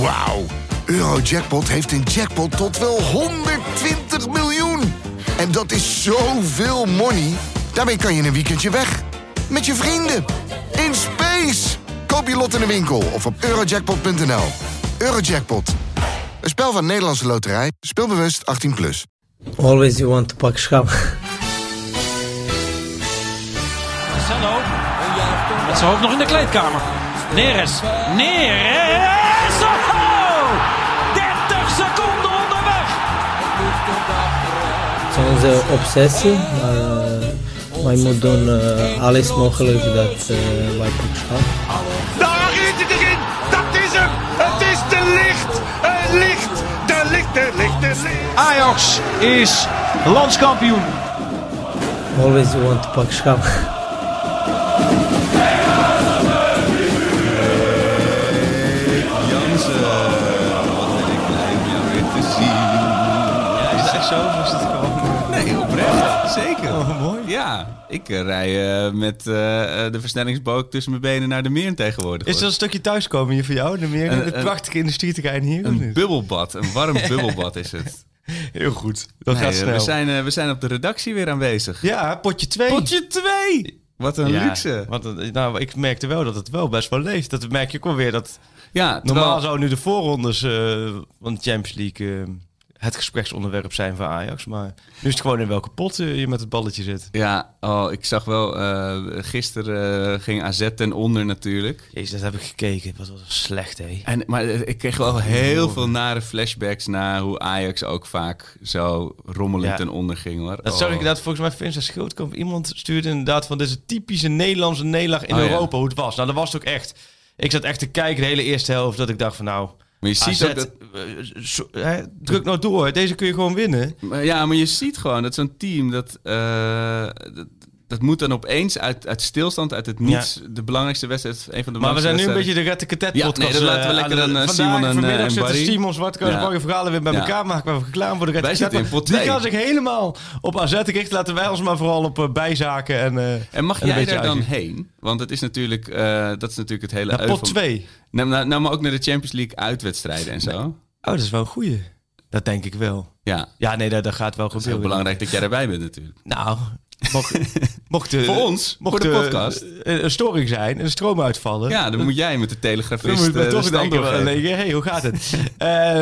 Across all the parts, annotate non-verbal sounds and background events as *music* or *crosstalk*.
Wauw. Eurojackpot heeft een jackpot tot wel 120 miljoen. En dat is zoveel money. Daarmee kan je een weekendje weg. Met je vrienden. In space. Koop je lot in de winkel of op eurojackpot.nl. Eurojackpot. Een spel van Nederlandse Loterij. Speelbewust 18+. Plus. Always you want to pak schap. Marcelo. Met zijn hoofd nog in de kleedkamer. Neres. Neres. Onze obsessie. Maar uh, wij moeten doen uh, alles mogelijk dat uh, wij pak schap. Daar is het erin. Dat is hem. Het is de licht. Het licht. De licht, de licht, de licht. Ajax is landskampioen. Always want to Ja, ik uh, rij uh, met uh, de versnellingsboog tussen mijn benen naar de meer tegenwoordig. Is dat een stukje thuiskomen hier voor jou? De meer, een, het prachtige industrieterrein hier? Een bubbelbad, een warm *laughs* bubbelbad is het. Heel goed, dat nee, gaat snel. We zijn, we zijn op de redactie weer aanwezig. Ja, potje 2. Potje 2! Wat een ja, luxe. Want, nou, ik merkte wel dat het wel best wel leeft. Dat merk je ook wel weer. Dat ja, normaal zou nu de voorrondes van de Champions League het gespreksonderwerp zijn van Ajax. Maar nu is het gewoon in welke pot uh, je met het balletje zit. Ja, oh, ik zag wel, uh, gisteren ging AZ ten onder natuurlijk. Jezus, dat heb ik gekeken. Wat was slecht, hé. En, maar ik kreeg wel heel veel nare flashbacks naar hoe Ajax ook vaak zo rommelend ja. ten onder ging, hoor. Dat oh. zag ik inderdaad, volgens mij Vincent Schildkamp. Iemand stuurde inderdaad van deze typische Nederlandse nederlaag in oh, Europa, ja. hoe het was. Nou, dat was het ook echt. Ik zat echt te kijken de hele eerste helft, dat ik dacht van nou... Maar je ziet AZ, ook dat... Uh, druk nou door, deze kun je gewoon winnen. Maar ja, maar je ziet gewoon dat zo'n team, dat, uh, dat, dat, moet dan opeens uit, uit stilstand, uit het niets, ja. de belangrijkste wedstrijd, een van de Maar we zijn nu een beetje de Rette Katet ja, nee, dan laten we lekker dan uh, Simon en, vanmiddag en zitten Barry. Simon Zwartkoos ja. verhalen weer bij ja. elkaar maken. We klaar voor de Rette Wij zitten in pot Die gaan zich helemaal op AZ richten. Laten wij ons maar vooral op uh, bijzaken. En, uh, en mag jij daar dan heen? Want het is natuurlijk, dat is natuurlijk het hele... Ja, pot 2. Nou, nou, nou, maar ook naar de Champions League uitwedstrijden en zo. Nee. Oh, dat is wel een goeie. Dat denk ik wel. Ja, ja nee, dat, dat gaat wel het is gebeuren. heel belangrijk dat jij erbij bent natuurlijk. Nou, mocht, *laughs* mocht de, voor ons, mocht voor de podcast, een, een storing zijn, een stroom uitvallen. Ja, dan moet jij met de telegrafist dan moet uh, toch de denken, nee, hey, hoe gaat het?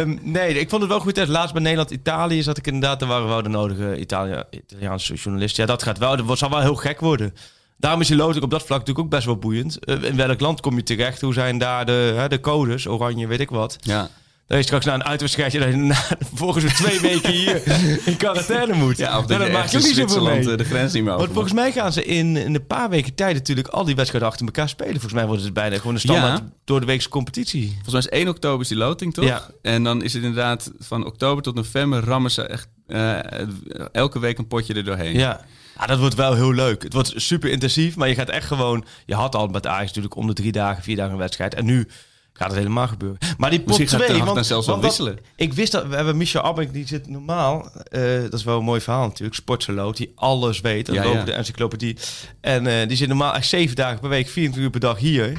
um, *laughs* nee, ik vond het wel goed. Laatst bij Nederland-Italië zat ik inderdaad, daar waren wel de nodige Italia, Italiaanse journalisten. Ja, dat gaat wel, dat zal wel heel gek worden. Daarom is die loting op dat vlak natuurlijk ook best wel boeiend. Uh, in welk land kom je terecht? Hoe zijn daar de, hè, de codes? Oranje, weet ik wat. Ja. Dat je straks na een uitwedstrijdje dat je na, volgens twee weken hier *laughs* in quarantaine moet. Ja, of dat, dat maakt ook niet zoveel mee. de grens niet meer over. Want volgens mij gaan ze in, in een paar weken tijd natuurlijk al die wedstrijden achter elkaar spelen. Volgens mij wordt het bijna gewoon een standaard ja. door de weekse competitie. Volgens mij is 1 oktober is die loting, toch? Ja. En dan is het inderdaad van oktober tot november rammen ze echt uh, elke week een potje er doorheen. Ja. Ja, dat wordt wel heel leuk. Het wordt super intensief, maar je gaat echt gewoon... Je had al met Ajax natuurlijk om de drie dagen, vier dagen een wedstrijd. En nu gaat het helemaal gebeuren. Maar die pot 2... want, dan zelfs wel wisselen. ik wist dat... We hebben Michel Abbeck, die zit normaal... Uh, dat is wel een mooi verhaal natuurlijk. Sportsaloot, die alles weet. Ja, over ja. de encyclopedie. En uh, die zit normaal echt zeven dagen per week, 24 uur per dag hier.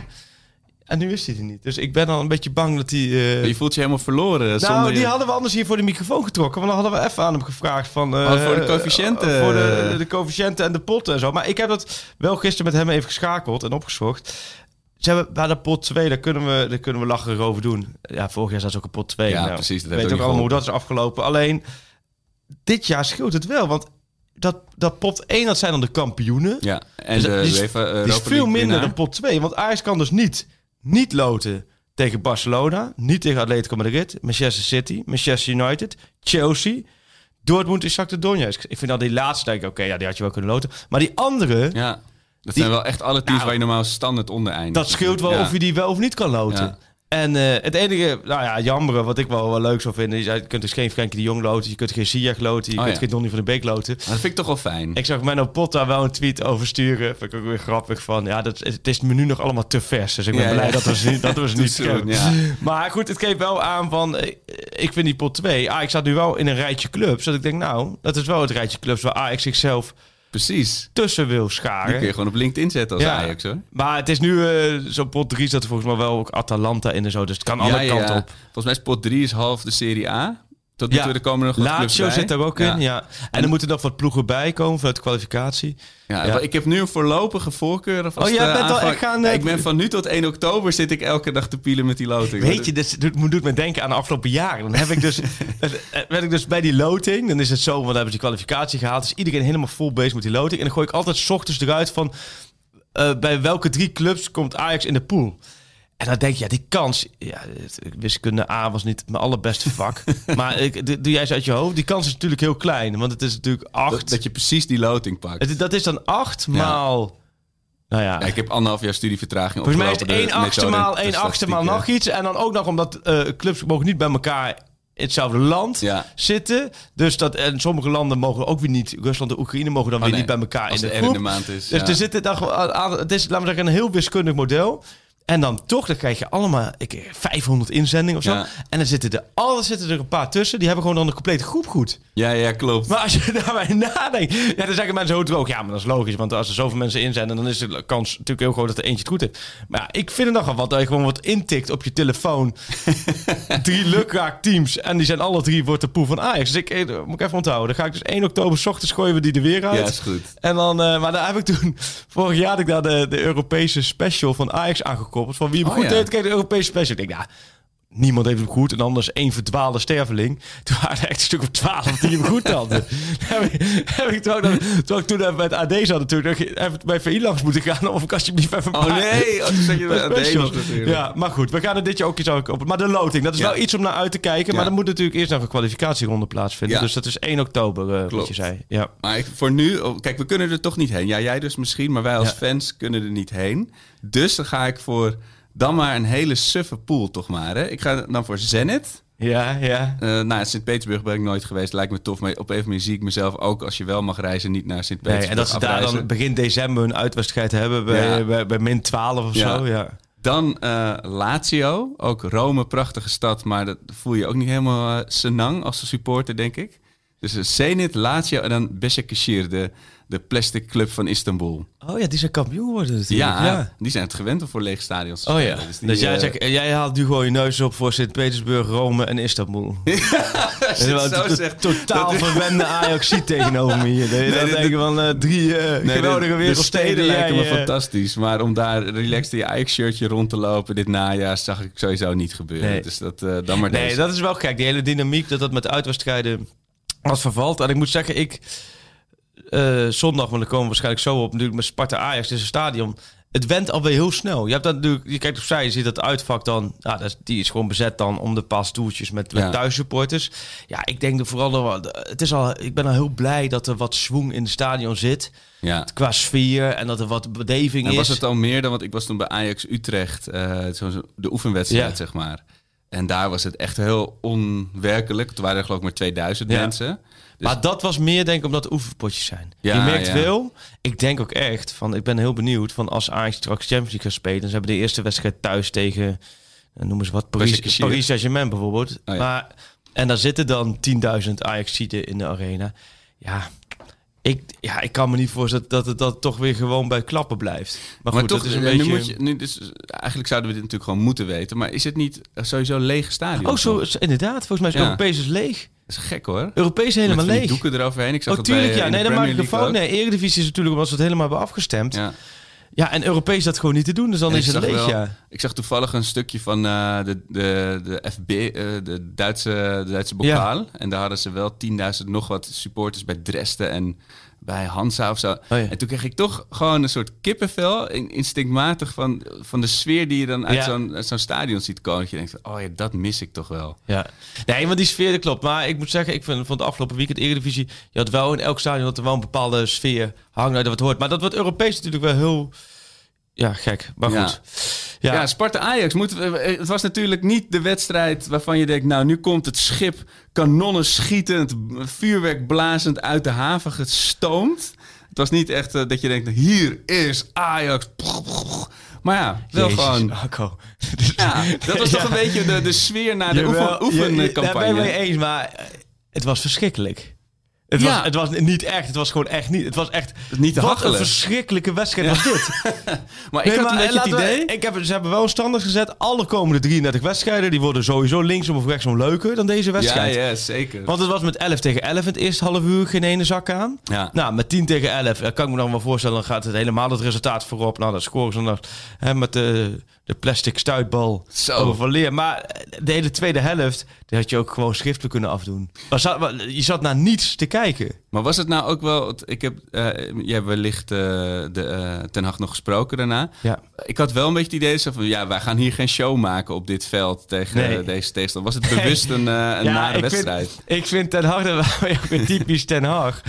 En nu is hij er niet. Dus ik ben al een beetje bang dat hij... Uh... Je voelt je helemaal verloren. Nou, zonder die je... hadden we anders hier voor de microfoon getrokken. Want dan hadden we even aan hem gevraagd van... Uh, oh, voor de coëfficiënten. Uh, voor de, de coëfficiënten en de potten en zo. Maar ik heb dat wel gisteren met hem even geschakeld en opgezocht. Ze hebben bij de pot 2, daar kunnen we, daar kunnen we lachen over doen. Ja, vorig jaar zat ze ook een pot 2. Ja, nou, precies. Dat weet ook, ook allemaal hoe dat is afgelopen. Alleen, dit jaar scheelt het wel. Want dat, dat pot 1, dat zijn dan de kampioenen. Ja, en dus, de die, is, UEFA, die is veel minder winnaar. dan pot 2. Want Ajax kan dus niet, niet loten tegen Barcelona. Niet tegen Atletico Madrid. Manchester City. Manchester United. Chelsea. Dortmund is Shakhtar Donetsk. Ik vind dat die laatste, denk ik, oké, okay, ja, die had je wel kunnen loten. Maar die andere... Ja, dat die, zijn wel echt alle teams nou, waar je normaal standaard onder eindigt. Dat scheelt wel ja. of je die wel of niet kan loten. Ja. En uh, het enige, nou ja, jammer, wat ik wel, wel leuk zou vinden, is je kunt dus geen Frenkie de Jong loten, je kunt geen Ziyech loten, je Oh, kunt ja. geen Donny van de Beek loten. Dat vind ik toch wel fijn. Ik zag Menno Pot daar wel een tweet over sturen. Vind ik ook weer grappig van. Ja, dat, het is me nu nog allemaal te vers. Dus ik ben Ja, blij ja. dat we ze niet, dat we ze niet soon. Maar goed, het geeft wel aan van. eh, Ik vind die pot 2. Ah, ik zat nu wel in een rijtje clubs. Dat ik denk, nou, dat is wel het rijtje clubs waar Ajax zichzelf Precies. tussen wil Die scharen. kun je gewoon op LinkedIn zetten als Ja. Ajax hoor. Maar het is nu eh zo'n pot 3 zat er volgens mij wel ook Atalanta in en zo. Dus het kan alle kanten op. Volgens mij is pot 3 is half de Serie A. Tot nu toe, er komen nog wat clubs Lazio bij. zit er ook in, ja. En er moeten nog wat ploegen bij komen vanuit de kwalificatie. Ja. Ik heb nu een voorlopige voorkeur. alvast, Oh, jij bent al aangevangen. echt gaan, eh, Ik ben van nu tot 1 oktober zit ik elke dag te pielen met die loting. Weet je, dit doet, doet me denken aan de afgelopen jaren. Dan heb ik dus, *laughs* eh, werd ik dus bij die loting. Dan is het zo, want dan hebben ze die kwalificatie gehaald. Dus iedereen helemaal vol bezig met die loting. En dan gooi ik altijd 's ochtends eruit van... eh, bij welke drie clubs komt Ajax in de pool? En dan denk je, ja, die kans... Ja, wiskunde A was niet mijn allerbeste vak. *laughs* maar ik, doe jij eens uit je hoofd. Die kans is natuurlijk heel klein. Want het is natuurlijk dat, acht. dat je precies die loting pakt. Het- dat is dan acht maal... Nou ja, Ja, ik heb anderhalf jaar studievertraging Volgens mij is het opgelopen. 1 achtste maal 1 achtste maal nog iets. En dan ook nog omdat eh, clubs mogen niet bij elkaar in hetzelfde land Ja. zitten. Dus dat, en sommige landen mogen ook weer niet... Rusland en Oekraïne mogen dan Oh, weer nee. niet bij elkaar in de groep. de maand is. Dus ja. er zitten dan Het is, laten we zeggen, een heel wiskundig model. En dan toch, dan krijg je allemaal ik, 500 inzendingen of zo. Ja. En dan zitten er, alle zitten er een paar tussen. Die hebben gewoon dan de complete groep goed. Ja, ja, klopt. Maar als je *laughs* daarbij nadenkt, ja, dan zeggen mensen zo droog. Ja, maar dat is logisch, want als er zoveel mensen inzenden, dan is de kans natuurlijk heel groot dat er eentje het goed heeft. Maar ja, ik vind het nogal wat dat je gewoon wat intikt op je telefoon. *laughs* drie lukraak teams en die zijn alle drie wordt de pool van Ajax. Dus ik eh, moet ik even onthouden. Dan ga ik dus 1 oktober 's ochtends gooien we die er weer uit. Ja, is goed. En dan, eh, maar daar heb ik toen, vorig jaar had ik daar de, de Europese special van Ajax aangekoppeld. Van wie hem Oh, goed ja. deed, kreeg de Europese special. Ik denk, ja, niemand heeft hem goed. En anders één verdwaalde sterveling. Toen waren er echt een stuk of twaalf die hem goed hadden. *laughs* *laughs* heb ik, heb ik toen, toen ik toen even met AD zat natuurlijk, even bij VI langs moeten gaan. Of ik alsjeblieft even een Oh paar- nee, oh, toen zat je *laughs* bij AD natuurlijk. Ja, maar goed, we gaan er dit jaar ook iets over kopen. Maar de loting, dat is Ja. wel iets om naar uit te kijken. Maar dan moet natuurlijk eerst nog een kwalificatieronde plaatsvinden. Ja. Dus dat is 1 oktober, eh, wat je zei. Ja. Maar ik, voor nu, oh, kijk, we kunnen er toch niet heen. Ja, jij dus misschien, maar wij als fans kunnen er niet heen. Dus dan ga ik voor dan maar een hele suffe pool toch maar. Hè. Ik ga dan voor Zenit. Ja, ja. Eh nou, Sint-Petersburg ben ik nooit geweest. Lijkt me tof. Maar op een of andere manier zie ik mezelf ook als je wel mag reizen, niet naar Nee, Sint-Petersburg en dat ze daar dan begin december een uitwedstrijd hebben bij, Ja. bij, bij min 12 of Ja. zo. Ja. Dan eh, Lazio. Ook Rome, prachtige stad. Maar dat voel je ook niet helemaal uh, senang als supporter, denk ik. Dus uh, Zenit, Lazio en dan Beşiktaşir, de, de plastic club van Istanbul. Oh ja, die zijn kampioen worden natuurlijk. Ja, die zijn het gewend om voor lege stadions te Oh ja, dus, die, jij, eh, zegt, jij haalt nu gewoon je neus op voor Sint-Petersburg, Rome en Istanbul. *laughs* als je Dat het is zo zegt, totaal dat- verwende ajax *laughs* tegenover me hier. Dan de- denken van eh, drie eh, Nee, geweldige de, de wereldsteden. steden lijken me eh, fantastisch. Maar om daar relaxed in je Ajax-shirtje rond te lopen dit najaar... zag ik sowieso niet gebeuren. Nee. Dus dat, eh, dan maar Nee, deze. dat is wel gek. Die hele dynamiek, dat dat met uitwedstrijden als vervalt. En ik moet zeggen, ik... eh, zondag, want dan komen we waarschijnlijk zo op... natuurlijk met Sparta-Ajax, dit is een stadion... Het went alweer heel snel. Je hebt dat natuurlijk, je kijkt opzij, je ziet dat uitvak dan, ja, dat is, die is gewoon bezet dan om de paar stoeltjes met, met Ja. thuissupporters. Ja, ik denk dat vooral, dat het is al, ik ben al heel blij dat er wat swoon in het stadion zit ja. qua sfeer en dat er wat beleving En is. was het al meer dan... Want ik was toen bij Ajax-Utrecht, eh, zo, zo- de oefenwedstrijd, Ja. zeg maar. En daar was het echt heel onwerkelijk. Toen waren er geloof ik maar 2000 Ja. mensen. Dus maar dat was meer denk ik omdat het oefenpotjes zijn. Ja, je merkt ja. wel, ik denk ook echt, van, ik ben heel benieuwd van als Ajax straks Champions League gaat spelen. Ze hebben de eerste wedstrijd thuis tegen, eh, noemen ze wat, Paris. Paris Saint-Germain bijvoorbeeld. Oh maar, en daar zitten dan 10.000 Ajax-zieten in de arena. Ja, ik, ja, ik kan me niet voorstellen dat het dat toch weer gewoon bij klappen blijft. Maar, Maar goed, toch, dat is een eh, beetje... nu moet je, nu, dus, eigenlijk zouden we dit natuurlijk gewoon moeten weten. Maar is het niet sowieso lege stadion? Oh, zo, inderdaad. Volgens mij is Ja. Europees is leeg. Dat is gek hoor. Europees helemaal leeg. doeken eroverheen. Ik zag Oh, het tuurlijk, bij, ja. Nee, de dan maak ik een fout. Nee, Eredivisie is natuurlijk omdat ze het helemaal hebben afgestemd. Ja, Ja. en Europees dat gewoon niet te doen. Dus dan En is het leeg, wel- ja. Ik zag toevallig een stukje van eh, de, de, de FB, eh, de Duitse, de Duitse bokaal. En daar hadden ze wel 10.000 nog wat supporters bij Dresden en bij Hansa of zo. Oh ja. En toen kreeg ik toch gewoon een soort kippenvel, in- instinctmatig, van, van de sfeer die je dan uit Ja. zo'n zo'n stadion ziet komen. Dat je denkt, van, oh ja, dat mis ik toch wel. Ja. Nee, maar die sfeer dat klopt. Maar ik moet zeggen, ik vind van het afgelopen weekend Eredivisie... Je had wel in elk stadion dat er wel een bepaalde sfeer hangt uit wat hoort. Maar dat wordt Europees natuurlijk wel heel... Ja, gek. Maar Ja. goed. Ja, Ja, Sparta-Ajax. moet- eh, Het was natuurlijk niet de wedstrijd waarvan je denkt... nou, nu komt het schip kanonnen schietend, vuurwerk blazend uit de haven gestoomd. Het was niet echt eh, dat je denkt, hier is Ajax. Maar ja, wel Jezus, gewoon... Akko. Ja, dat was *laughs* toch Ja. een beetje de, de sfeer na de Jawel, oefen, je- Daar ben ik oefencampagne. mee eens, maar eh, het was verschrikkelijk. Het, Ja. was, het was niet echt. Het was gewoon echt niet. Het was echt. Niet te wat hachelen. een verschrikkelijke wedstrijd was dit. *laughs* Maar ik Nee, had een beetje het laten we- idee... ik heb, ze hebben wel een standaard gezet. Alle komende 33 wedstrijden. die worden sowieso linksom of rechtsom leuker dan deze Ja, wedstrijd. ja, zeker. Want het was met 11 tegen 11 in het eerste half uur geen ene zak aan. Ja. Nou, met 10 tegen 11 eh, kan ik me dan wel voorstellen. Dan gaat het helemaal het resultaat voorop. Nou, dan scoren ze nog hè, met de, de plastic stuitbal Zo. over Van Leer. Maar de hele tweede helft, die had je ook gewoon schriftelijk kunnen afdoen. Maar je zat naar niets te kijken. Maar was het nou ook wel... Ik heb, eh je hebt wellicht eh, de, eh, Ten Hag nog gesproken daarna. Ja. Ik had wel een beetje het idee van... Ja, wij gaan hier geen show maken op dit veld tegen Nee. deze tegenstander. Was het bewust een, een nare ik wedstrijd? Vind, ik vind Ten Hag, *laughs* weer typisch Ten Hag.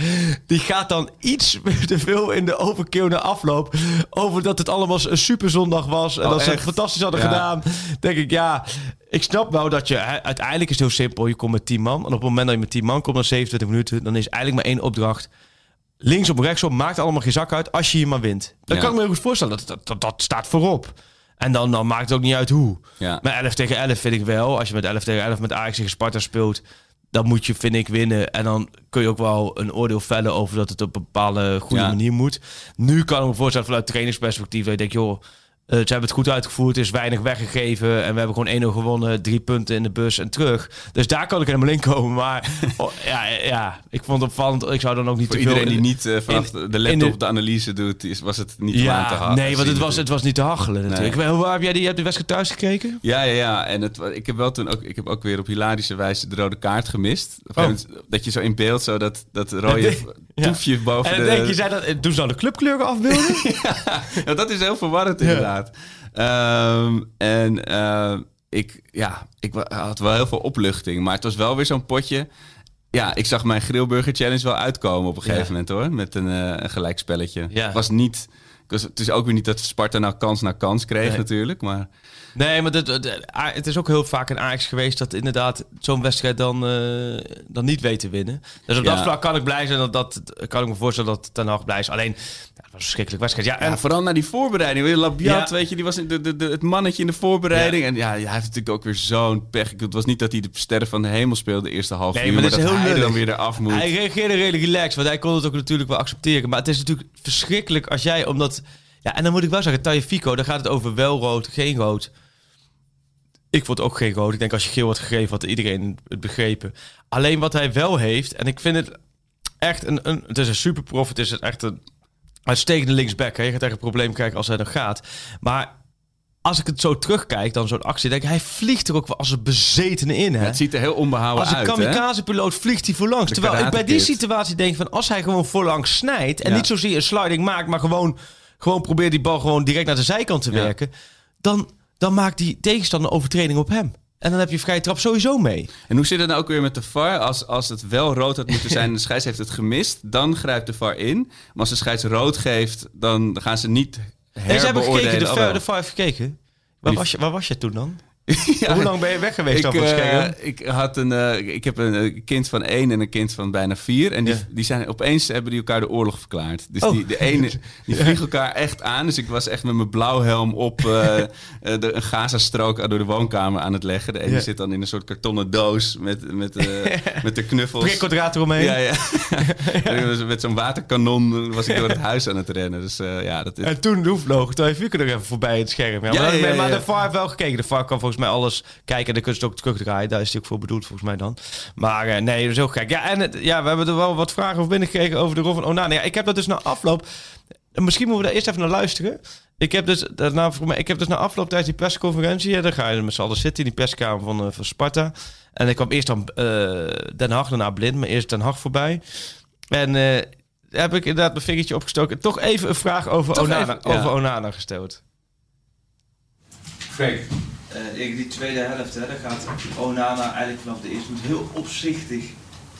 Die gaat dan iets te veel in de overkill naar afloop. Over dat het allemaal een superzondag was. En Oh, dat ze het fantastisch hadden Ja. gedaan. Denk ik, ja, ik snap wel dat je... Uiteindelijk is het heel simpel. Je komt met 10 man. En op het moment dat je met 10 man komt na 27 minuten... dan is eigenlijk maar één opdracht. Linksom, rechtsom, maakt allemaal geen zak uit als je hier maar wint. Dan Ja. kan ik me heel goed voorstellen. Dat, dat, dat, dat staat voorop. En dan, dan maakt het ook niet uit hoe. Ja. Maar 11 tegen 11 vind ik wel. Als je met 11 tegen 11 met Ajax tegen Sparta speelt, dan moet je, vind ik, winnen. En dan kun je ook wel een oordeel vellen over dat het op een bepaalde goede Ja. manier moet. Nu kan ik me voorstellen vanuit trainingsperspectief dat je denkt, joh, ze hebben het goed uitgevoerd, er is weinig weggegeven en we hebben gewoon 1-0 gewonnen, drie punten in de bus en terug. Dus daar kan ik helemaal in komen. Maar *laughs* oh, ja, ja, ik vond het opvallend. Ik zou dan ook niet Voor te veel... iedereen die niet eh, vanaf in- de laptop de- de analyse doet, is, was het niet aan te Ja, halen. nee, want het was, het was niet te hachelen natuurlijk. Nee. Hoe heb jij die, je hebt de wedstrijd thuis gekeken? Ja, ja, ja. En het, ik heb wel toen ook, ik heb ook weer op hilarische wijze de rode kaart gemist. Op moment dat je zo in beeld zo dat, dat rode *laughs* Ja. toefje boven En dan de... denk je, zei dat, doen ze nou de clubkleuren afbeelden? *laughs* Ja, dat is heel verwarrend inderdaad. Ehm, en eh, ik, ja, ik had wel heel veel opluchting. Maar het was wel weer zo'n potje. Ja, ik zag mijn Grillburger Challenge wel uitkomen op een gegeven Ja. moment hoor. Met een, eh een gelijkspelletje. Ja. Het was niet... was- Het is ook weer niet dat Sparta nou kans na kans kreeg Nee. natuurlijk. Maar Nee, maar dat, A- het is ook heel vaak een Ajax geweest dat inderdaad zo'n wedstrijd dan, eh, dan niet weet te winnen. Dus op Ja. dat vlak kan ik blij zijn dat, dat kan ik me voorstellen dat Ten Hag blij is. Alleen, ja, verschrikkelijke wedstrijd. Ja, en Ja, vooral naar die voorbereiding. Weer Labiat, Ja. weet je, die was in de, de, de- het mannetje in de voorbereiding. En ja, hij heeft natuurlijk ook weer zo'n pech. Het was niet dat hij de sterren van de hemel speelde de eerste half Nee, uur. maar Maar, dat is dat heel hij dan weer eraf moet. Hij reageerde redelijk relaxed, want hij kon het ook natuurlijk wel accepteren. Maar het is natuurlijk verschrikkelijk als jij, omdat... Ja, en dan moet ik wel zeggen, Tagliafico, daar gaat het over wel rood, geen rood. Ik vond ook geen rood. Ik denk als je geel had gegeven, had iedereen het begrepen. Alleen wat hij wel heeft, en ik vind het echt een... een het is een superprof, het is echt een uitstekende linksback. Hè. Je gaat echt een probleem krijgen als hij nog gaat. Maar als ik het zo terugkijk, dan zo'n actie, denk ik, hij vliegt er ook wel als een bezetene in. Hè? het ziet er heel onbehouden Als een uit. kamikaze-piloot vliegt hij voorlangs. De Terwijl ik bij die situatie denk van... als hij gewoon voorlangs snijdt... en Ja. niet zozeer een sliding maakt... maar gewoon, gewoon probeert die bal gewoon direct naar de zijkant te Ja. werken... Dan, dan maakt die tegenstander een overtreding op hem. En dan heb je vrije trap sowieso mee. En hoe zit het nou ook weer met de VAR? Als, als het wel rood had moeten zijn en de *laughs* scheids heeft het gemist, dan grijpt de VAR in. Maar als de scheids rood geeft, dan gaan ze niet En ze hebben gekeken, de, herbeoordelen. Wel. de VAR heeft gekeken. Waar was, je, waar was je toen dan? *laughs* Ja. Hoe lang ben je weg geweest Ik, het scherm? ik, had een, eh, ik heb een eh, kind van één en een kind van bijna vier. En die, Ja. die zijn opeens hebben die elkaar de oorlog verklaard. Dus Oh. die, de ene *laughs* die vliegen elkaar echt aan. Dus ik was echt met mijn blauwhelm op *laughs* eh, de, een Gazastrook door de woonkamer aan het leggen. De ene Ja. zit dan in een soort kartonnen doos met, met, met de knuffels. Prikkeldraad eromheen. Ja, ja. En Met zo'n waterkanon was ik door het huis aan het rennen. Dus ja, dat is... En toen vloog Tagliafico nog even voorbij het scherm. Ja, Ja, maar, maar de VAR heeft wel gekeken. De VAR kan volgens mij alles kijken. En dan kun je het ook terugdraaien. Daar is hij ook voor bedoeld volgens mij dan. Maar eh, nee, dat is gek. Ja, en het, ja, we hebben er wel wat vragen over binnengekregen over de rol van Onana. Ja, ik heb dat dus na afloop... Misschien moeten we daar eerst even naar luisteren. Ik heb dus, daarna, voor mij, ik heb dus na afloop tijdens die persconferentie... Ja, dan ga je met z'n allen zitten in die perskamer van, eh, van Sparta. En ik kwam eerst dan eh, Den Haag, daarna Blind. Maar eerst Den Haag voorbij. En... eh, heb ik inderdaad mijn vingertje opgestoken. Toch even een vraag over, Toch Onana, even, ja. over Onana gesteld. Frank. Eh, in die tweede helft, hè, daar gaat Onana eigenlijk vanaf de eerste minuut heel opzichtig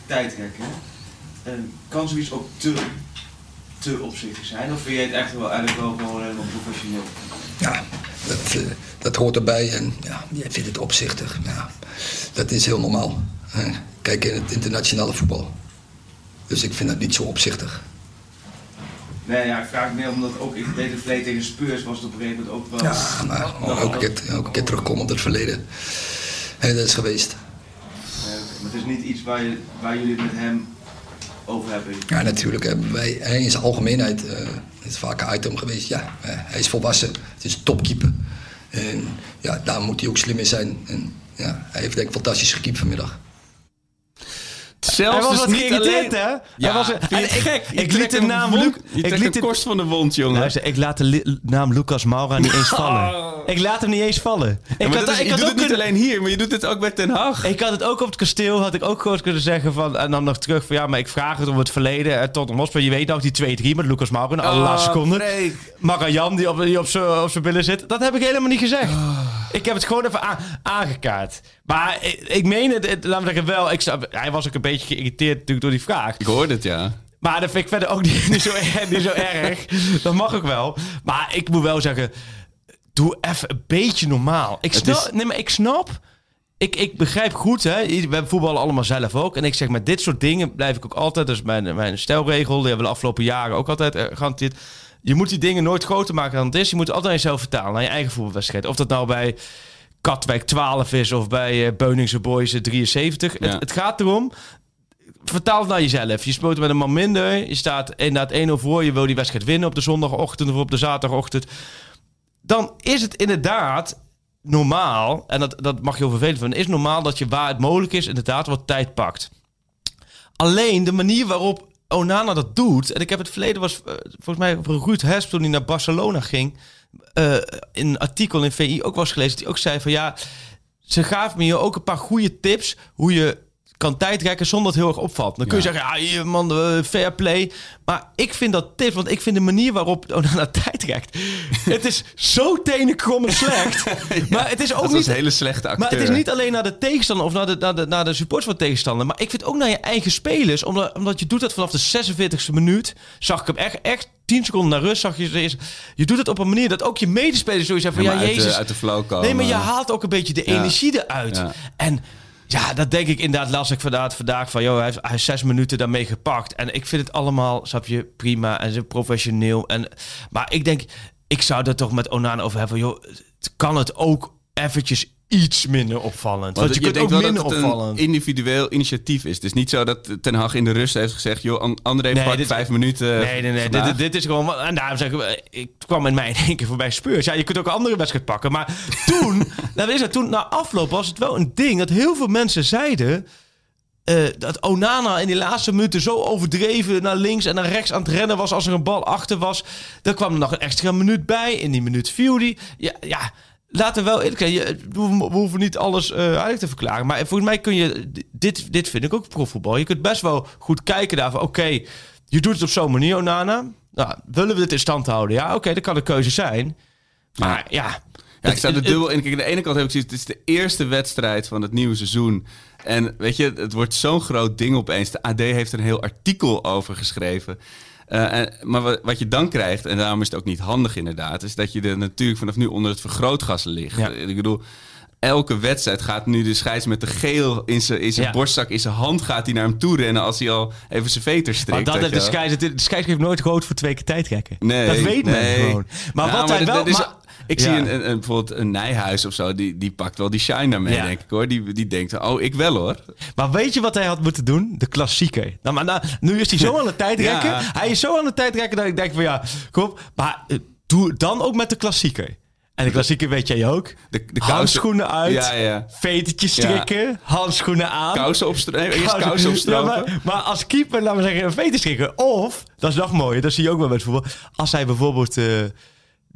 tijd rekken. hè. En kan zoiets ook te, te opzichtig zijn? Of vind je het echt wel eigenlijk wel gewoon helemaal professioneel? Ja, dat, eh, dat hoort erbij en ja, jij vindt het opzichtig. Ja, dat is heel normaal. Eh, Kijk in het internationale voetbal. Dus ik vind dat niet zo opzichtig. Nee, ja, ik vraag het meer omdat ook in deze verleden tegen Spurs was het op een gegeven moment ook wel... Ja, maar keer, elke keer terugkomen op het verleden. Hé, dat is geweest. Maar het is niet iets waar, je, waar jullie met hem over hebben. Ja, natuurlijk hebben wij in zijn algemeenheid, het is vaak een item geweest, ja, eh, hij is volwassen, het is een topkeeper. En ja, daar moet hij ook slim in zijn. En ja, hij heeft denk ik fantastisch gekiept vanmiddag. Zelfs Hij was dus wat niet alleen... hè? Ja, was, ik, gek? Je Ik liet de naam Luc. Je Ik liet de korst van de wond, jongen. Luister, ik laat de naam Lucas Maura niet eens vallen. Ik laat hem niet eens vallen. Ik Ja, maar had, is- ik je had doet ook het niet alleen hier, maar je doet het ook bij Den Haag. Ik had het ook op het kasteel, had ik ook gewoon kunnen zeggen van... En dan nog terug van, ja, maar ik vraag het om het verleden. En tot Hotspur, je weet nog, die 2-3 met Lucas Maura in de allerlaatste Oh, seconde. Freek. Marajan die op, die op zijn billen zit. Dat heb ik helemaal niet gezegd. Ik heb het gewoon even aan- aangekaart. Maar ik, ik meen het, het- laten we zeggen wel... Ik, hij was ook een beetje geïrriteerd natuurlijk door die vraag. Ik hoorde het, ja. Maar dat vind ik verder ook *laughs* niet, niet, zo, erg, niet zo erg. Dat mag ook wel. Maar ik moet wel zeggen, doe even een beetje normaal. Ik snap, is- nee, maar ik snap... Ik, ik begrijp goed, hè. We voetballen allemaal zelf ook. En ik zeg, met dit soort dingen blijf ik ook altijd... Dat is mijn, mijn stelregel. Die hebben we de afgelopen jaren ook altijd gehanteerd. Je moet die dingen nooit groter maken dan het is. Je moet het altijd aan jezelf vertalen, naar je eigen voetbalwedstrijd. Of dat nou bij Katwijk 12 is of bij eh Beuningse Boys eh, 73. Ja. Het, het gaat erom, vertaal het naar jezelf. Je speelt met een man minder. Je staat inderdaad 1-0 voor. Je wil die wedstrijd winnen op de zondagochtend of op de zaterdagochtend. Dan is het inderdaad normaal, en dat, dat mag je heel vervelend vinden, is normaal dat je waar het mogelijk is inderdaad wat tijd pakt. Alleen de manier waarop Onana dat doet, en ik heb het verleden was eh, volgens mij Ruud Hesp toen hij naar Barcelona ging, eh, in een artikel in VI ook was gelezen, hij ook zei van ja, ze gaven me hier ook een paar goede tips hoe je kan tijdrekken zonder dat het heel erg opvalt. Dan kun je Ja. zeggen, ja, hier, man, eh, fair play. Maar ik vind dat tips, want ik vind de manier waarop *laughs* Onana tijdrekt, het is zo tenenkrom en slecht. *laughs* Maar het is ook Dat niet een hele slechte acteur. maar het is niet alleen naar de tegenstander of naar de, naar de, naar de supporters van de tegenstander. Maar ik vind ook naar je eigen spelers. Omdat, omdat je doet dat vanaf de 46e minuut. Zag ik hem echt, echt 10 seconden naar rust. Zag je, je doet het op een manier dat ook je medespelers zoiets hebben van... Ja, Ja, maar uit, jezus. de, uit de flow komen. nee, maar je haalt ook een beetje de Ja. energie eruit. Ja. En ja, dat denk ik inderdaad. Las ik vandaag, vandaag van... Joh, hij heeft, hij zes minuten daarmee gepakt. En ik vind het allemaal, snap je, prima. En zo professioneel. En, maar ik denk, ik zou er toch met Onana over hebben. Joh, het kan het ook eventjes iets minder opvallend. Want, je, kunt ook minder dat opvallend. een individueel initiatief is. Het is niet zo dat Ten Hag in de rust heeft gezegd... joh, An- André, Nee, pak dit- vijf minuten Nee, nee, nee. Dit, dit is gewoon... En daarom zeg ik... Ik kwam in mij *laughs* in één keer voorbij Spurs. Ja, je kunt ook een andere wedstrijd pakken. Maar *laughs* toen... nou, is het, toen na afloop was het wel een ding... dat heel veel mensen zeiden... eh, dat Onana in die laatste minuten zo overdreven naar links en naar rechts aan het rennen was als er een bal achter was. Dan kwam er nog een extra minuut bij. In die minuut viel die. Ja, ja laten we wel eerlijk zijn. We hoeven, niet alles eh eigenlijk te verklaren. Maar volgens mij kun je... Dit, dit vind ik ook profvoetbal. Je kunt best wel goed kijken daarvan. Oké, je doet het op zo'n manier, Onana. Nou, willen we dit in stand houden? Ja, oké, dat kan een keuze zijn. Maar ja... Ja, ik sta er dubbel in. Kijk, aan de ene kant heb ik zoiets... Het is de eerste wedstrijd van het nieuwe seizoen. En weet je, het wordt zo'n groot ding opeens. De AD heeft er een heel artikel over geschreven. Eh, maar wat, wat je dan krijgt, en daarom is het ook niet handig inderdaad... is dat je er natuurlijk vanaf nu onder het vergrootgas ligt. Ja. Ik bedoel... Elke wedstrijd gaat nu de scheids met de geel in zijn, in zijn Ja. borstzak, in zijn hand gaat hij naar hem toe rennen als hij al even zijn veter strikt. Maar dat, de scheids, de scheids heeft nooit gehoord voor twee keer tijdrekken. Nee, dat weet men gewoon. Maar Ja, wat hij wel... maar- ik zie een, een, een- bijvoorbeeld een Nijhuis of zo, die, die pakt wel die shine daarmee, denk ik hoor. Die, die denkt, oh, ik wel hoor. Maar weet je wat hij had moeten doen? De klassieker. Nou, maar nou, nu is hij zo aan het *laughs* tijdrekken. Hij is zo aan het tijdrekken dat ik denk van ja, kom op. Maar eh, doe dan ook met de klassieker. En de klassieker weet jij ook. De, de kousen- Handschoenen uit. Ja, ja. Vetertjes strikken. Handschoenen aan. Kousen opstropen. Eerst Kousen- maar, maar als keeper, laten we zeggen, een veter strikken. Of, dat is nog mooier, dat zie je ook wel bij het voetbal. Als hij bijvoorbeeld eh,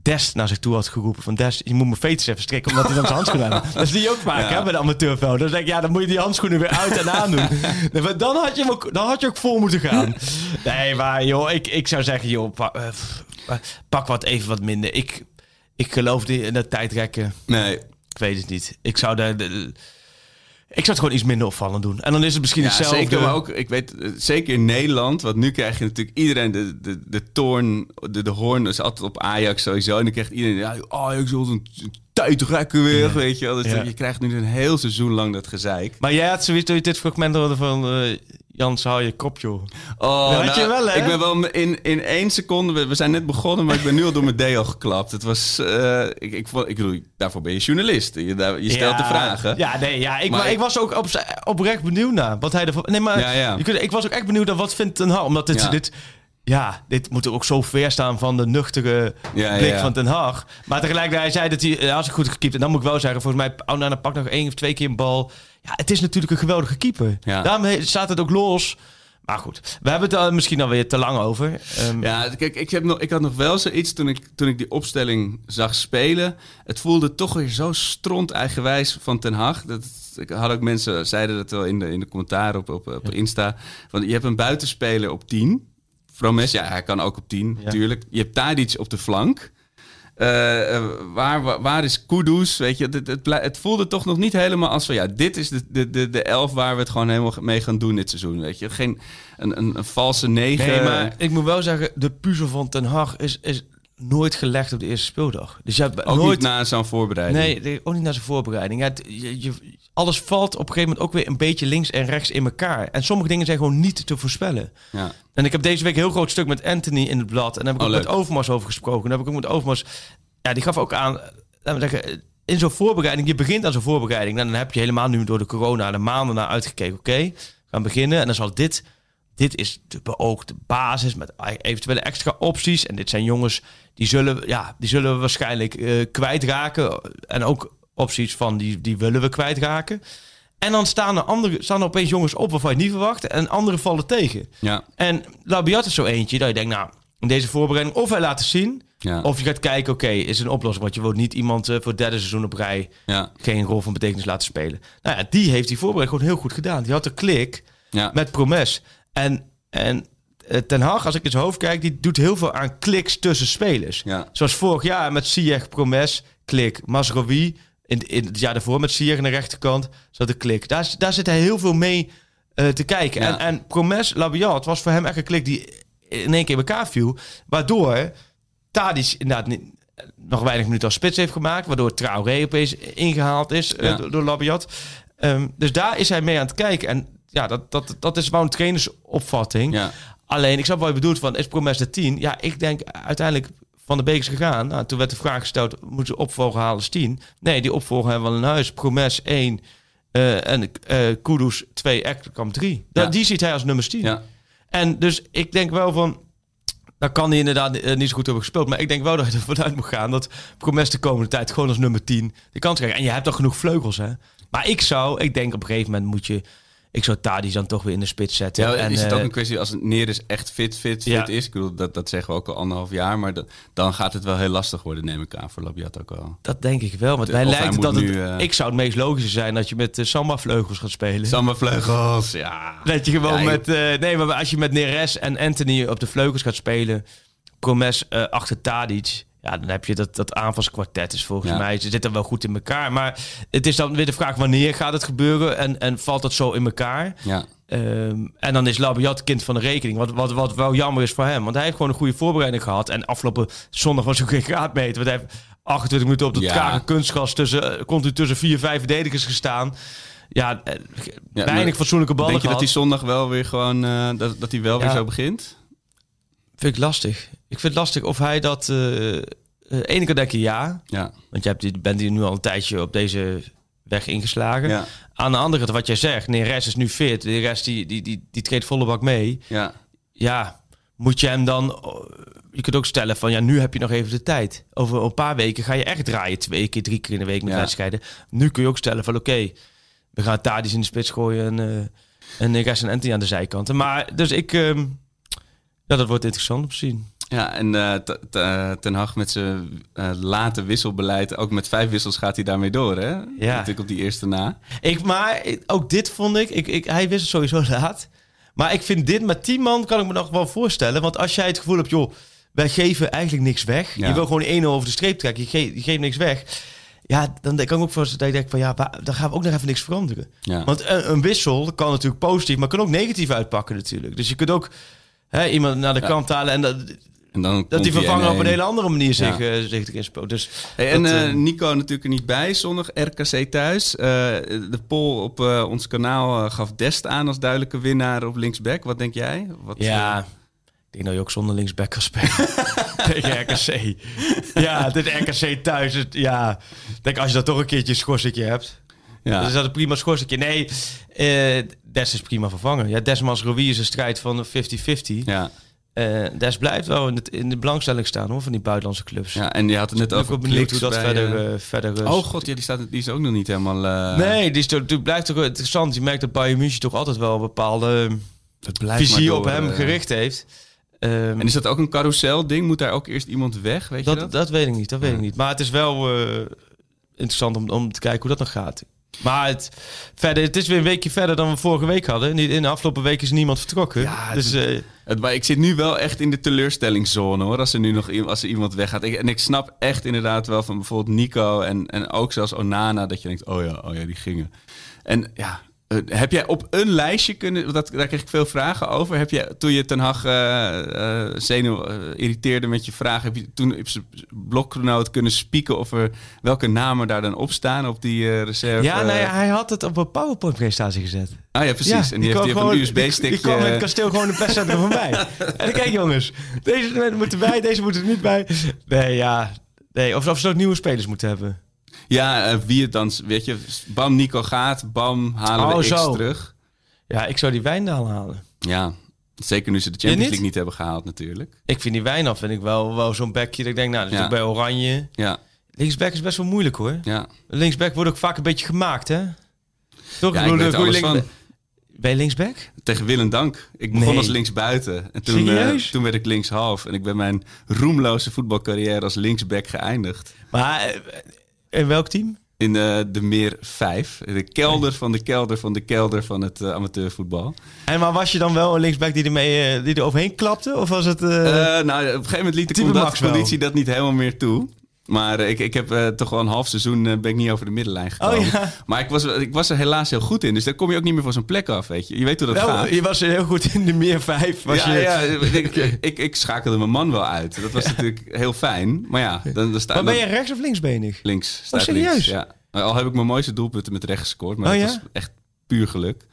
Des naar zich toe had geroepen van Des, je moet mijn veters even strikken, omdat hij dan zijn handschoenen aan. Dat zie je ook vaak Ja. hè, bij de amateurveld. Dan denk ik, ja, dan moet je die handschoenen weer uit en aan doen. *laughs* Nee, dan had je, hem ook, dan had je ook vol moeten gaan. Nee, maar joh, ik, ik zou zeggen, joh, eh, pff, pak wat even wat minder. Ik, ik geloof die- in dat tijdrekken. Nee. Ik weet het niet. Ik zou daar... de- ik zou het gewoon iets minder opvallend doen. En dan is het misschien Ja, hetzelfde. zeker, maar ook, ik weet, eh, zeker in Nederland, want nu krijg je natuurlijk iedereen, de, de, de toorn, de, de hoorn is altijd op Ajax sowieso. En dan krijgt iedereen, ja, Ajax wil een tijdrekken weer, weet je wel. Dus Ja. je krijgt nu een heel seizoen lang dat gezeik. Maar jij had zoiets toen je dit fragment hoorde van... eh, Jans, hou je kop, joh. Oh, Dat had je wel, hè? Ik ben wel in, in één seconde... We, we zijn net begonnen, maar ik ben nu al door mijn deel geklapt. Het was... eh, ik, ik, ik bedoel, daarvoor ben je journalist. Je, daar- je stelt de vragen. Ja, nee, ja. Ik, Maar maar ik ik- was ook op, oprecht benieuwd naar wat hij ervan... Nee, maar Ja, ja. Je kunt, ik was ook echt benieuwd naar wat vindt Ten Hag. Omdat dit, Ja. dit, ja, dit moet ook zo ver staan van de nuchtere Ja, blik ja. van Ten Hag. Maar tegelijkertijd hij zei dat hij, eh, als ik goed gekiept, en dan moet ik wel zeggen, volgens mij, Onana pakt nog één of twee keer een bal. Ja, het is natuurlijk een geweldige keeper. Daarmee staat het ook los. Maar goed, we hebben het er misschien alweer te lang over. Ehm, Ja, kijk, ik, heb nog, ik had nog wel zoiets toen ik, toen ik die opstelling zag spelen. Het voelde toch weer zo stront eigenwijs van Ten Hag. Dat, ik had ook mensen, zeiden dat wel in de, in de commentaren op, op, op Insta. Van, je hebt een buitenspeler op 10. Promes, ja, hij kan ook op 10, Ja. natuurlijk. Je hebt Tadic op de flank. Eh, eh, waar, waar, waar is Kudus? Weet je, het, het, het voelde toch nog niet helemaal als van ja, dit is de, de, de, de elf waar we het gewoon helemaal mee gaan doen dit seizoen. Weet je, geen een, een, een valse negen. Nee, maar ik moet wel zeggen, de puzzel van Ten Hag is, is nooit gelegd op de eerste speeldag. Dus je hebt ook nooit... niet na zo'n voorbereiding. Nee, ook niet naar zijn voorbereiding. Ja, het- je, je- alles valt op een gegeven moment ook weer een beetje links en rechts in elkaar. En sommige dingen zijn gewoon niet te voorspellen. Ja. En ik heb deze week een heel groot stuk met Anthony in het blad. En daar heb ik Oh, ook leuk. met Overmars over gesproken. En daar heb ik ook met Overmars... Ja, die gaf ook aan... Laten we zeggen, in zo'n voorbereiding... Je begint aan zo'n voorbereiding. En dan heb je helemaal nu door de corona de maanden naar uitgekeken. Oké, gaan beginnen. En dan zal dit... Dit is de beoogde basis met eventuele extra opties. En dit zijn jongens die zullen, ja, die zullen we waarschijnlijk eh, kwijtraken. En ook opties van die, die willen we kwijtraken. En dan staan er, andere, staan er opeens jongens op waarvan je het niet verwacht. En anderen vallen tegen. Ja, En Labiat is zo eentje dat je denkt, nou, in deze voorbereiding of hij laat het zien. ja, Of je gaat kijken, oké, is een oplossing. Want je wilt niet iemand eh, voor het derde seizoen op rij ja, geen rol van betekenis laten spelen. Nou ja, die heeft die voorbereiding gewoon heel goed gedaan. Die had de klik ja. met Promes. En, en eh, Ten Hag, als ik in zijn hoofd kijk, die doet heel veel aan kliks tussen spelers. ja. Zoals vorig jaar met Ziyech, Promes, klik. Masrowi, in, in het jaar daarvoor met Ziyech aan de rechterkant, zat de klik. Daar, daar zit hij heel veel mee eh, te kijken. Ja. En, en Promes, Labiat was voor hem echt een klik die in één keer in elkaar viel. Waardoor Tadic inderdaad niet, nog weinig minuten als spits heeft gemaakt. Waardoor Traoré opeens ingehaald is eh, door, door Labiat. Ehm, dus daar is hij mee aan het kijken. En ja, dat, dat, dat is wel een trainersopvatting. ja. Alleen, ik snap wat je bedoelt van, is Promes de 10? Ja, ik denk uiteindelijk van de bekers gegaan. Nou, toen werd de vraag gesteld, moeten ze opvolger halen als 10? Nee, die opvolger hebben we al in huis. Promes 1 eh, en eh Kudus 2, Ekkerkamp 3. Ja. Die ziet hij als nummer 10. ja. En dus ik denk wel van... Daar kan hij inderdaad eh, niet zo goed hebben gespeeld. Maar ik denk wel dat je ervan uit moet gaan... dat Promes de komende tijd gewoon als nummer 10 de kans krijgt. En je hebt toch genoeg vleugels, hè? Maar ik zou... Ik denk op een gegeven moment moet je... Ik zou Tadis dan toch weer in de spits zetten. Ja, en, is het ook eh, een kwestie als het Neres echt fit, fit, fit Ja. is? Ik bedoel, dat, dat zeggen we ook al anderhalf jaar. Maar dat- dan gaat het wel heel lastig worden, neem ik aan, voor Labiat ook wel. Dat denk ik wel. Want mij lijkt dat het... eh, Ik zou het meest logische zijn dat je met uh, Samba vleugels gaat spelen. Samba vleugels, ja. Dat je gewoon Ja, met... eh, nee, maar als je met Neres en Anthony op de vleugels gaat spelen... Promes eh, achter Tadic... Ja, dan heb je dat, dat aanvalskwartet is volgens Ja. mij. Ze zitten wel goed in elkaar. Maar het is dan weer de vraag wanneer gaat het gebeuren? En, en valt dat zo in elkaar? Ja, Ehm, en dan is Labiat kind van de rekening. Wat, wat, wat wel jammer is voor hem. Want hij heeft gewoon een goede voorbereiding gehad. En afgelopen zondag was ook geen graadmeter. Want hij heeft 28 minuten op de Ja. trage kunstgras tussen, eh, continu tussen vier, vijf verdedigers gestaan. Ja, eh, weinig fatsoenlijke ballen Denk je dat hij zondag wel weer gewoon, eh, dat, dat hij wel weer Ja. zo begint? Vind ik lastig. Ik vind het lastig of hij dat... eh eh, ene keer denk je ja. Ja, Want je hebt, die- bent hier nu al een tijdje op deze weg ingeslagen. ja, Aan de andere kant, wat jij zegt. Nee, rest is nu fit. De rest die, die, die, die treedt volle bak mee. ja. ja, moet je hem dan... Je kunt ook stellen van, ja, nu heb je nog even de tijd. Over een paar weken ga je echt draaien. Twee keer, drie keer in de week met Ja. wedstrijden. Nu kun je ook stellen van, oké, we gaan Tadis in de spits gooien... en, eh en Neres en Anthony aan de zijkanten. Maar, dus ik... ehm, ja, dat wordt interessant om te zien. Ja, en eh, eh, Ten Hag met zijn eh, late wisselbeleid, ook met vijf wissels gaat hij daarmee door, hè? Ja. Natuurlijk op die eerste na. Ik, maar ik- ook dit vond ik, ik, ik... Hij wist het sowieso *laughs* laat. Maar ik vind dit met 10 man kan ik me nog wel voorstellen. Want als jij het gevoel hebt, joh, wij geven eigenlijk niks weg. Ja. Je wil gewoon 1-0 over de streep trekken. Je, ge- je geeft niks weg. Ja, dan kan ik ook voorstellen dat je denkt van ja, dan gaan we ook nog even niks veranderen. Ja. Want een, een wissel kan natuurlijk positief, maar kan ook negatief uitpakken natuurlijk. Dus je kunt ook hè, iemand naar de Ja. kant halen en dat, En dan dat die vervanger op een 1-1. hele andere manier zich, Ja. eh, zich erin speelt. Dus Hey, en dat, eh, eh, Nico natuurlijk er niet bij, zondag RKC thuis. Eh, de poll op eh, ons kanaal eh, gaf Dest aan als duidelijke winnaar op linksback. Wat denk jij? Wat, Ja, eh, ik denk dat je ook zonder linksback kan spelen *laughs* tegen RKC. Ja, dit RKC thuis. Het, ja, denk als je dat toch een keertje een schorsetje hebt. Ja. Is dat een prima schorsetje. Nee, eh, Des is prima vervangen. Ja, Desmans Rui is een strijd van 50-50. ja. Eh, Des blijft wel in, het, in de belangstelling staan hoor, van die buitenlandse clubs. ja, en je had het net ik ben ook over wel benieuwd hoe dat bij, verder, eh, verder is. Oh god, ja, die, staat, die is ook nog niet helemaal... nee, die, is toch, die blijft toch interessant. Je merkt dat Bayern München toch altijd wel een bepaalde visie op hem gericht heeft. Ehm, En is dat ook een carousel-ding? Moet daar ook eerst iemand weg? Weet je dat, dat? dat weet ik niet, dat weet ik niet. Maar het is wel interessant om, om te kijken hoe dat nog gaat. Maar het, verder, het is weer een weekje verder dan we vorige week hadden. Niet- In de afgelopen week is niemand vertrokken. Ja, het dus eh, Het, maar ik zit nu wel echt in de teleurstellingszone hoor. Als er nu nog als er iemand weggaat. Ik, en ik snap echt inderdaad wel van bijvoorbeeld Nico en, en ook zelfs Onana. Dat je denkt, oh ja, oh ja, die gingen. En ja, heb jij op een lijstje kunnen. Dat, daar kreeg ik veel vragen over. Heb je toen je Ten Hag eh, eh, zenuw eh, irriteerde met je vraag. Heb je toen op zijn bloknoot kunnen spieken of er welke namen daar dan op staan op die eh, reserve? ja, nou ja, hij had het op een PowerPoint-presentatie gezet. Ah ja, precies. en die heeft hier op een USB-stickje. Die kwam met het kasteel gewoon de perscentrum voorbij. *laughs* En dan kijk jongens, deze mensen moeten bij, deze moeten er niet bij. Nee, ja. Nee, of, of ze ook nieuwe spelers moeten hebben. Ja, eh, wie het dan, weet je, bam, Nico gaat, bam, halen we Oh, X zo. terug. Ja, ik zou die Wijndal halen. Ja, zeker nu ze de Champions niet? League niet hebben gehaald natuurlijk. Ik vind die Wijndal vind ik wel, wel zo'n bekje dat ik denk, nou, dat is Ja. ook bij Oranje. Ja, Linksback is best wel moeilijk hoor. ja. Linksback wordt ook vaak een beetje gemaakt, hè? Toch? Ja, Ik weet alles links- van. Ben je linksback? Tegen Willem Dank. Ik begon Nee. als linksbuiten. En toen, eh, toen werd ik linkshalf. En ik ben mijn roemloze voetbalcarrière als linksback geëindigd. Maar eh, in welk team? In eh, de meer 5. De kelder van de kelder van de kelder van het eh, amateurvoetbal. En maar was je dan wel een linksback die, ermee, eh, die er overheen klapte? Of was het... nou, op een gegeven moment liet de conditie dat niet helemaal meer toe. Maar eh, ik, ik heb eh, toch wel een half seizoen eh, ben ik niet over de middenlijn gekomen. Oh, ja. Maar ik was, ik was er helaas heel goed in. Dus daar kom je ook niet meer van zo'n plek af, weet je. Je weet hoe dat wel, gaat. je was heel goed in de meer vijf. Was ja, je, ja, ik, *laughs* ik, ik schakelde mijn man wel uit. Dat was natuurlijk heel fijn. Maar ja, dan, dan staat Maar ben je rechts of linksbenig? links. Staat serieus? Links, ja. Al heb ik mijn mooiste doelpunten met rechts gescoord. Maar Oh, dat ja? was echt puur geluk.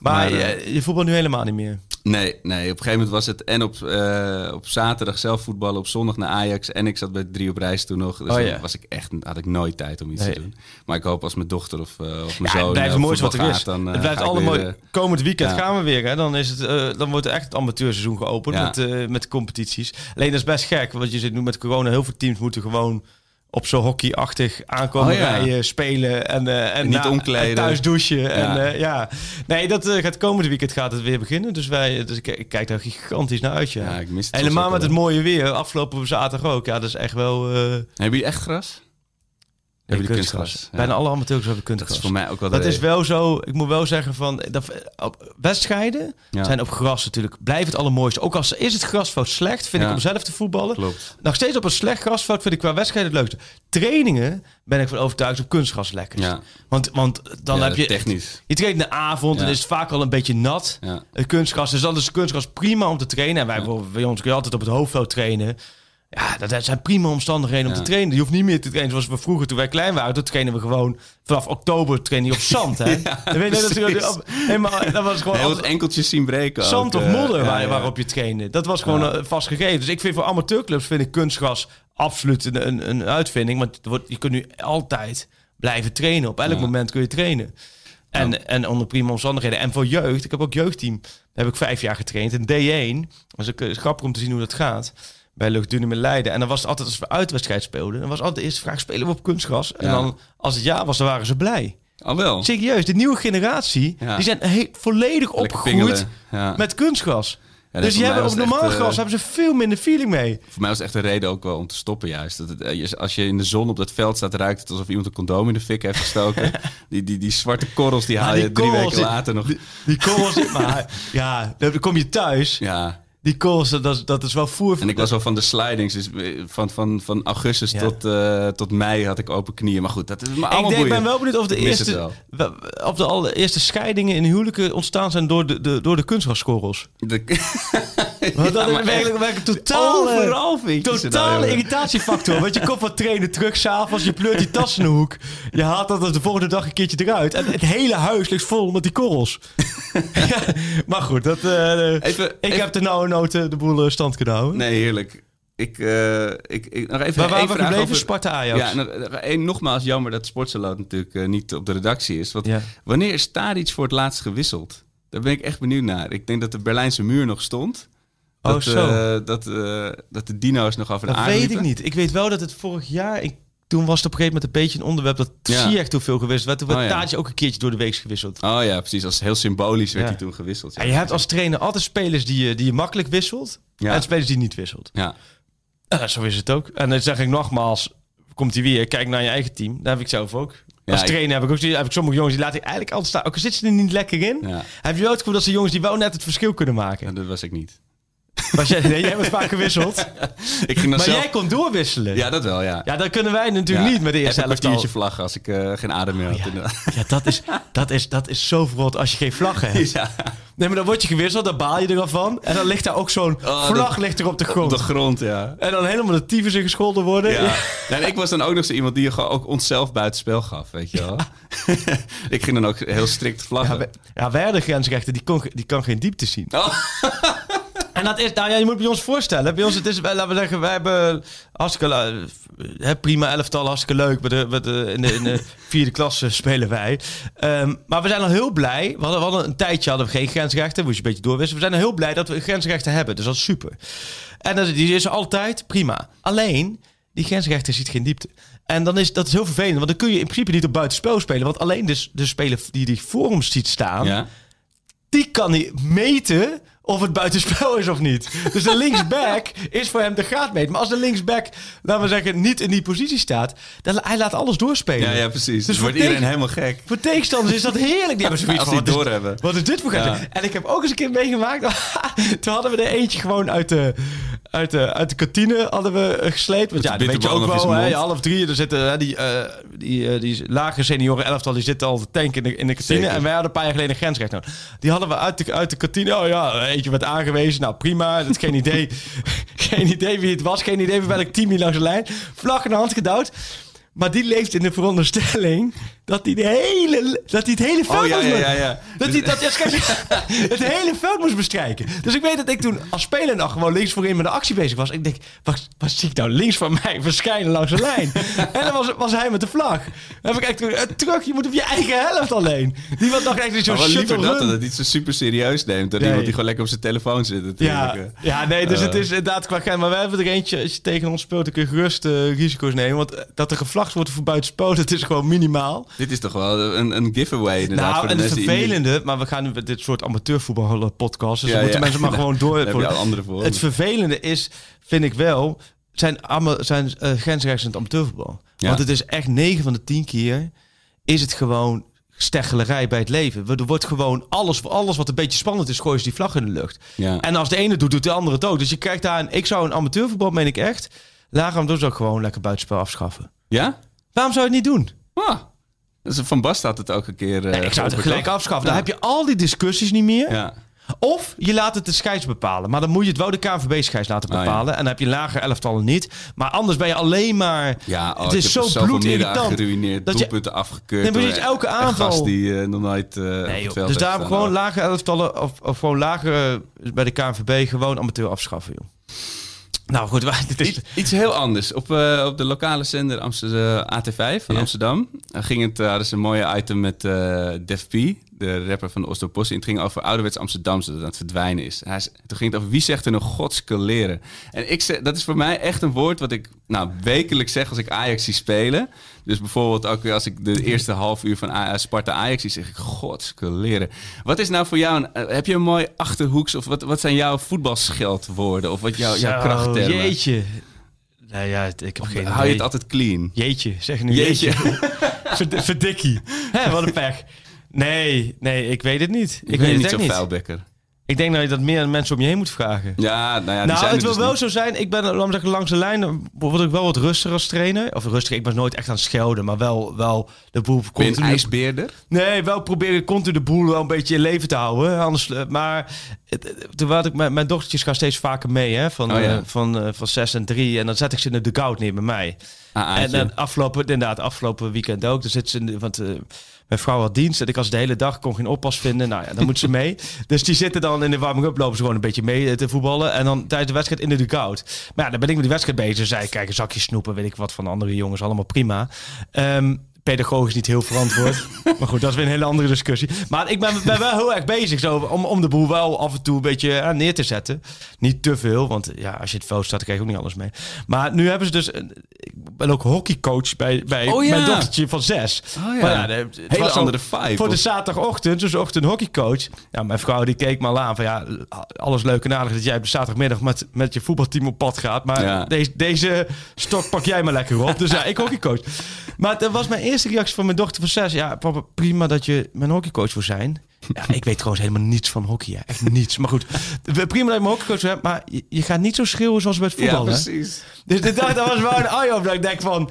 Maar, Maar, je, eh, je voetbal nu helemaal niet meer. Nee, nee, op een gegeven moment was het en op, eh, op zaterdag zelf voetballen, op zondag naar Ajax. En ik zat bij drie op reis toen nog. Dus Oh, ja. was ik echt, had ik nooit tijd om iets Nee. te doen. Maar ik hoop als mijn dochter of, eh, of mijn Ja, zoon het blijft eh, het mooiste wat er is. dan, eh, het blijft ga ik allemaal... weer, eh, komend weekend ja. gaan we weer. Hè? Dan, is het, eh, dan wordt echt het amateurseizoen geopend met, eh, met competities. Alleen dat is best gek. Want je zit nu met corona. Heel veel teams moeten gewoon op zo'n hockeyachtig aankomen Oh, ja. rijden, spelen en, eh, en, niet na- omkleden. en thuis douchen. En, eh, ja. Nee, dat eh, gaat komende weekend gaat het weer beginnen. Dus, wij, dus ik, ik kijk daar gigantisch naar uit. Ja. Ja, ik mis het Helemaal met het mooie weer. Afgelopen zaterdag ook. Ja, dat is echt wel... eh Hebben jullie echt gras? Hebben kunstgras. Bijna alle amateurs hebben Dat kunstgras. is voor mij ook wel de Dat is wel zo. Ik moet wel zeggen van dat op wedstrijden zijn op gras natuurlijk blijft het allermooiste. Ook als is het grasveld slecht, vind ik om zelf te voetballen. Klopt. Nog steeds op een slecht grasveld vind ik qua wedstrijd het leukste. Trainingen ben ik van overtuigd op kunstgras lekker. Ja. Want, want dan Ja, heb je technisch. Je traint in de avond en is het vaak al een beetje nat. Ja. Het kunstgras. Dus dan is kunstgras prima om te trainen. En wij bij ons kun je altijd op het hoofdveld trainen. Ja, dat zijn prima omstandigheden om Ja. te trainen. Je hoeft niet meer te trainen zoals we vroeger toen wij klein waren. Toen trainen we gewoon vanaf oktober trainen je op zand. Hè? *laughs* Dan weet je, dat, helemaal, dat was gewoon Heel wat altijd enkeltjes zien breken. zand ook, of eh, modder waar, ja. waarop je trainde. Dat was gewoon eh, vastgegeven. Dus ik vind voor amateurclubs vind ik kunstgras absoluut een, een, een uitvinding. Want wordt, je kunt nu altijd blijven trainen. Op elk moment kun je trainen. En, en onder prima omstandigheden. En voor jeugd, ik heb ook jeugdteam. Daar heb ik vijf jaar getraind. In D1. Dat is ook eh, grappig om te zien hoe dat gaat. Bij Luchtdunen in Leiden. En dan was het altijd als we uitwedstrijd speelden. Dan was altijd de eerste vraag, spelen we op kunstgras? En Ja. dan, als het ja was, dan waren ze blij. Al wel. Serieus, de nieuwe generatie, Ja. die zijn volledig Lekker opgegroeid. Ja. met kunstgras. dus mij hebben op normaal echt, eh, gras hebben ze veel minder feeling mee. Voor mij was het echt een reden ook wel om te stoppen juist. Dat het, eh, je- als je in de zon op dat veld staat, ruikt het alsof iemand een condoom in de fik heeft gestoken. *laughs* die, die, die zwarte korrels die haal je drie weken later nog. Die, die korrels, *laughs* maar ja, dan kom je thuis. Ja, Die calls, dat, is- dat is wel voer. En ik was wel van de slidings. Dus eh, van, van, van augustus Ja. tot, eh, tot mei had ik open knieën. Maar goed, dat is Ik allemaal denk, ben wel benieuwd of de, Ik eerste, wel. of de allereerste scheidingen in huwelijken ontstaan zijn door de, de, door de kunstgraskorrels. De- *laughs* Want dat Ja, is maar werkelijk, totaal, eh, Overal nou, Totale irritatiefactor. Want je komt van trainen terug s'avonds, je pleurt die tas in de hoek. Je haalt dat de volgende dag een keertje eruit. En het hele huis ligt vol met die korrels. *laughs* Ja, maar goed, dat, eh, Even, ik even- heb de nauwe noten de boel eh, stand kunnen houden. Nee, heerlijk. Ik, eh, ik, ik, nog even Waar we gebleven? over- Sparta Ajax. Ja, nog- nogmaals jammer dat Sportsaloon natuurlijk eh, niet op de redactie is. Want Ja. wanneer is Tadic voor het laatst gewisseld? Daar ben ik echt benieuwd naar. Ik denk dat de Berlijnse muur nog stond. Oh, Dat, zo. eh, dat, dat de dino's nog over de Dat aarde weet ik niet. Ik weet wel dat het vorig jaar... Ik, toen was het op een gegeven moment een beetje een onderwerp dat Ja. zie echt veel gewisseld werd. Toen werd Oh, ja. Ook een keertje door de week gewisseld. Oh ja, precies. Als heel symbolisch werd hij toen gewisseld. Ja. En je hebt als trainer altijd spelers die je, die je makkelijk wisselt. Ja. En spelers die niet wisselt. Ja. Eh, zo is het ook. En dan zeg ik nogmaals, komt hij weer, kijk naar je eigen team. Dat heb ik zelf ook. Als trainer heb ik ook heb ik sommige jongens die laat ik eigenlijk altijd staan. Ook al zitten ze er niet lekker in. Ja. Heb je wel het gevoel dat ze jongens die wel net het verschil kunnen maken. Ja, dat was ik niet. Was jij, nee, jij was vaak gewisseld. Ik ging maar zelf... jij kon doorwisselen. Ja. Ja, dat wel, ja. dat kunnen wij natuurlijk Ja, niet met de eerste even een kwartiertje als ik eh, geen adem meer had. ja. *laughs* Ja, dat is, dat, is, dat is zo verrot als je geen vlag hebt. *laughs* Ja. Nee, maar dan word je gewisseld, dan baal je er al van. En dan ligt daar ook zo'n Oh, vlag ligt er op de Op grond. de grond, ja. En dan helemaal de tyfus in gescholden worden. Ja. Ja, en ik was dan ook nog zo iemand die gewoon ook onszelf buitenspel gaf, weet je wel. *laughs* ik ging dan ook heel strikt Ja, vlaggen. ja, wij hadden grensrechter, die, kon, die kan geen diepte zien. Oh. En dat is, nou ja, je moet bij ons voorstellen. Bij ons, het is, laten we zeggen, wij hebben hartstikke, hè, prima elftal, hartstikke leuk. Bij de, bij de, in, de, in de *laughs* vierde klasse spelen wij. Ehm, maar we zijn al heel blij. We hadden, we hadden een tijdje hadden we geen grensrechten, moest je een beetje doorwisselen. We zijn al heel blij dat we grensrechten hebben, dus dat is super. En dat, die is altijd prima. Alleen, die grensrechter ziet geen diepte. En dan is dat is heel vervelend, want dan kun je in principe niet op buitenspel spelen. Want alleen de, de speler die die voor hem ziet staan, Ja. die kan niet meten of het buitenspel is of niet. Dus de linksback is voor hem de graad meten. Maar als de linksback, laten we zeggen, niet in die positie staat, dan hij laat alles doorspelen. Ja, ja, precies. Dus Dus wordt iedereen helemaal gek. Voor tegenstanders is dat heerlijk. Die hebben *laughs* zoiets van, wat is- doorhebben. Wat is dit voor gek? Ja. En ik heb ook eens een keer meegemaakt. *laughs* Toen hadden we er eentje gewoon uit de, uit de, uit de kantine hadden we eh, gesleept. Want ja, dat weet je ook wel. Hè, half drie, er zitten hè, die, eh, die, eh, die lage senioren elftal, die zitten al te tanken in de, in de kantine. Zeker. En wij hadden een paar jaar geleden een grensrecht nodig. Die hadden we uit de, uit de kantine. Oh ja, eentje werd aangewezen. Nou prima, dat geen idee. *laughs* geen idee wie het was. Geen idee voor welk team die langs de lijn. Vlag in de hand gedouwd. Maar die leeft in de veronderstelling dat hij de hele, dat hij het hele veld Oh ja, moest ja, be- ja. ja. Dat hij dat, ja, kijk, *laughs* *laughs* het hele veld moest bestrijken. Dus ik weet dat ik toen als speler nog gewoon links voorin met de actie bezig was. Ik denk, wat, wat zie ik nou links van mij *laughs* verschijnen langs de lijn? en dan was, was hij met de vlag. Dan heb ik echt toen, terug, je moet op je eigen helft alleen. Die was nog echt zo'n wel liever shuttle dat, dat het niet zo super serieus neemt. Dan Nee. iemand die gewoon lekker op zijn telefoon zit natuurlijk. Ja, ja, nee, dus Eh. het is inderdaad qua geld. Maar we hebben er eentje, als je tegen ons speelt, dan kun je gerust eh, risico's nemen. Want eh, dat er gevlacht wordt voor buitenspel, dat is gewoon minimaal. Dit is toch wel een, een giveaway inderdaad. nou, voor de en het die- vervelende, maar we gaan nu met dit soort amateurvoetbal podcast, dus Ja, dan moeten ja. mensen maar *laughs* gewoon door. Heb je al andere voor. Het vervelende is, vind ik wel, zijn, zijn uh, grensrechts in het amateurvoetbal. Ja. Want het is echt 9 van de 10 keer is het gewoon steggelerij bij het leven. Er wordt gewoon alles, alles wat een beetje spannend is, gooien ze die vlag in de lucht. Ja. En als de ene doet, doet de andere het ook. Dus je krijgt daar een, ik zou een amateurvoetbal, meen ik echt, lager zou ik gewoon lekker buitenspel afschaffen. Ja? Waarom zou je het niet doen? Ah. Dus van Bast had het ook een keer. eh, Nee, ik zou het gelijk afschaffen. Ja. Dan heb je al die discussies niet meer. Ja. Of je laat het de scheids bepalen. Maar dan moet je het wel de KNVB-scheids laten Ah, ja. bepalen. En dan heb je lager elftallen niet. Maar anders ben je alleen maar... Ja, oh, het is zo bloedirritant. geruineerd, dat je- doelpunten afgekeurd. Nee, precies, door elke een aanval. gast die eh, nog nooit eh, op Nee, het joh. veld Dus heeft daarom gewoon lage elftallen of, of gewoon lager eh, bij de KNVB gewoon amateur afschaffen, joh. Nou goed, *laughs* dit is... Iets, iets heel anders. Op, eh, op de lokale zender Amsterdam, AT5 van Ja. Amsterdam eh, ging het, uh, hadden ze een mooie item met eh Def P, de rapper van de Oostpost. Het ging over ouderwets Amsterdamse dat aan het verdwijnen is. Hij, toen ging het over wie zegt er nog godskeleren. En ik zeg, dat is voor mij echt een woord wat ik nou, wekelijks zeg als ik Ajax zie spelen. Dus bijvoorbeeld ook als ik de eerste half uur van A- Sparta Ajax zie, zeg ik godskeleren. Wat is nou voor jou, een, eh, heb je een mooi achterhoeks of wat, wat zijn jouw voetbalscheldwoorden of wat jouw, jouw Zo, Jeetje. Nou ja, ik heb geen Hou je het altijd clean? Jeetje, zeg nu Jeetje. jeetje. *laughs* Verd- Verdikkie. Hè, wat een pech. Nee, nee, ik weet het niet. Ik, Ik, ben weet niet het niet. vuilbekker. Ik denk dat je dat meer aan mensen om je heen moet vragen. Ja, nou ja, die nou, zijn het wil dus wel niet. zo zijn. Ik ben, laat zeggen, langs de lijn word ik wel wat rustiger als trainer. Of rustig, ik ben nooit echt aan het schelden, maar wel, wel de boel Ben je een continu- ijsbeerder? Nee, wel proberen continu de boel wel een beetje in leven te houden. Anders, eh, maar toen had ik, mijn, mijn dochtertjes gaan steeds vaker mee, hè, van, Oh, ja. eh, van, eh, van zes en drie. En dan zet ik ze in de dugout neer bij mij. Ah, En dan afgelopen, inderdaad, afgelopen weekend ook. In de- want eh, mijn vrouw had dienst en ik was de hele dag, kon geen oppas vinden. Nou ja, dan moet ze *laughs* mee. Dus die zitten dan in de warming-up, lopen ze gewoon een beetje mee eh, te voetballen. En dan tijdens de wedstrijd in de dugout. Maar ja, dan ben ik met die wedstrijd bezig. Zei ik, kijk, een zakje snoepen, weet ik wat van de andere jongens, allemaal prima. Ehm, pedagogisch niet heel verantwoord. *laughs* maar goed, dat is weer een hele andere discussie. Maar ik ben, ben wel heel erg bezig zo, om, om de boel wel af en toe een beetje eh, neer te zetten. Niet te veel, want ja, als je het veld staat, krijg je ook niet alles mee. Maar nu hebben ze dus... Ik ben ook hockeycoach bij, bij Oh ja. mijn dochtertje van zes. Oh ja. Maar ja, de- het Hele was andere vibe, Voor de zaterdagochtend, dus ochtend hockeycoach. Ja, mijn vrouw die keek me al aan van ja, alles leuk en aardig dat jij op de zaterdagmiddag met, met je voetbalteam op pad gaat. Maar Ja. deze, deze stok pak jij maar lekker op. Dus ja, ik hockeycoach. Maar dat was mijn eerste reactie van mijn dochter van zes. Ja, papa, prima dat je mijn hockeycoach wil zijn. Ja, ik weet trouwens helemaal niets van hockey. Hè. Echt niets. Maar goed, prima dat je mijn hockeycoach bent. Maar je, je gaat niet zo schreeuwen zoals bij het voetbal. ja, hè? precies. Dus dit, dat was wel een eye-opener. Dat ik denk van...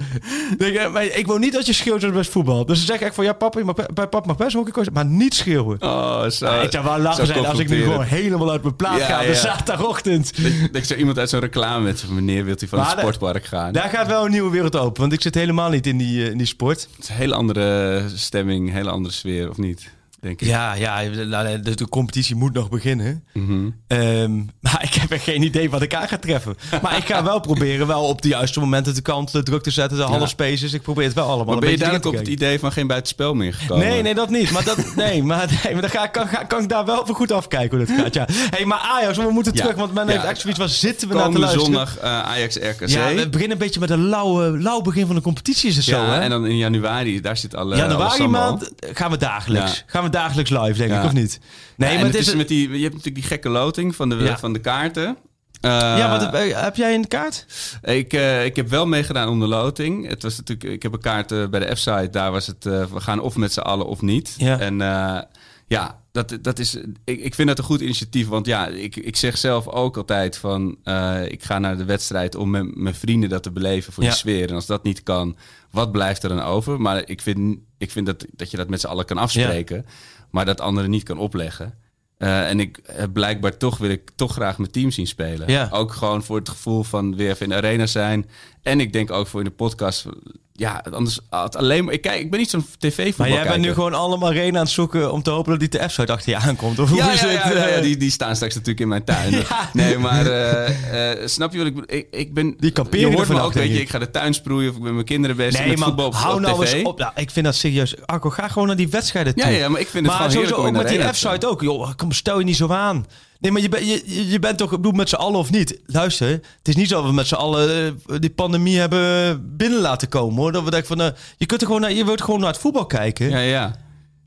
Denk, eh, maar ik wil niet dat je schreeuwt zoals bij het voetbal. Dus ze zeggen echt van... Ja, papa, je mag, bij papa mag best hockeycoach, maar niet schreeuwen. Oh, zo. Ja, ik zou wel lachen zijn als ik nu gewoon helemaal uit mijn plaat Ja, ga. ja. De zaterdagochtend. Dat, dat zo iemand uit zo'n reclame met meneer wilt hij van Maar het sportpark gaan. Daar gaat wel een nieuwe wereld open. Want ik zit helemaal niet in die, eh, in die sport. Het is een hele andere stemming, hele andere sfeer, of niet? Denk ik. Ja, ja de, de, de competitie moet nog beginnen. Mhm. Ehm, maar *laughs* ik heb echt geen idee wat ik aan ga treffen. Maar ik ga *laughs* wel proberen wel op de juiste momenten de kant de druk te zetten. De half spaces. Ik probeer het wel allemaal Maar een ben je duidelijk op te het idee van geen buitenspel meer gekomen? Nee, nee, dat niet. Maar, dat, nee, *laughs* maar, nee, maar dan ga, kan, ga- kan ik daar wel voor goed afkijken hoe dat gaat. Ja. Hey, maar Ajax, we moeten Ja. terug. Want men heeft echt zoiets. Waar zitten we naar te Komende luisteren? zondag eh, Ajax RKC. Ja, we beginnen een beetje met een lauw, lauw begin van de competitie is het zo, hè? en dan in januari, daar zit alle Januari maand gaan we dagelijks. Gaan we dagelijks live, denk ik, of niet? Nee, maar het is... met die, je hebt natuurlijk die gekke loting van de, van de kaarten. Eh, ja, wat, heb, heb jij een kaart? Ik, eh, ik heb wel meegedaan om de loting. Het was natuurlijk, ik heb een kaart eh, bij de F-site. Daar was het, eh, we gaan of met z'n allen of niet. Ja. En eh, ja, dat, dat is, ik, ik vind dat een goed initiatief. Want ja, ik, ik zeg zelf ook altijd van, eh, ik ga naar de wedstrijd om met mijn vrienden dat te beleven voor Ja. die sfeer. En als dat niet kan, wat blijft er dan over? Maar ik vind, ik vind dat, dat je dat met z'n allen kan afspreken. Maar dat anderen niet kan opleggen. Eh, en ik blijkbaar toch wil ik toch graag mijn team zien spelen. Ja. Ook gewoon voor het gevoel van weer even in de arena zijn. En ik denk ook voor in de podcast. Ja, anders had alleen maar. Ik, kijk, ik ben niet zo'n tv Maar jij bent nu gewoon allemaal reden aan het zoeken om te hopen dat die de F-site achter je aankomt. Of hoe Ja, is ja, het? ja, eh? die, die staan straks natuurlijk in mijn tuin. *laughs* Nee, maar eh, eh, snap je wat ik? Ik, ik ben, Die kamperen je hoort me vanaf, ook, weet je, ik. ga de tuin sproeien of ik ben mijn kinderen bezig Nee, met man, voetbal op, hou op nou tv. eens op. Nou, ik vind dat serieus. Arco, ga gewoon naar die wedstrijden toe. Ja, ja, maar ik vind het maar gewoon sowieso ook met die arena te F-site ook. Joh, kom, stel je niet zo aan. Nee, maar je, ben- je, bent toch, ik bedoel, met z'n allen of niet? Luister, het is niet zo dat we met z'n allen eh, die pandemie hebben binnen laten komen, hoor. Dat we denken van, eh, je kunt er gewoon naar, je wilt gewoon naar het voetbal kijken. Ja, ja.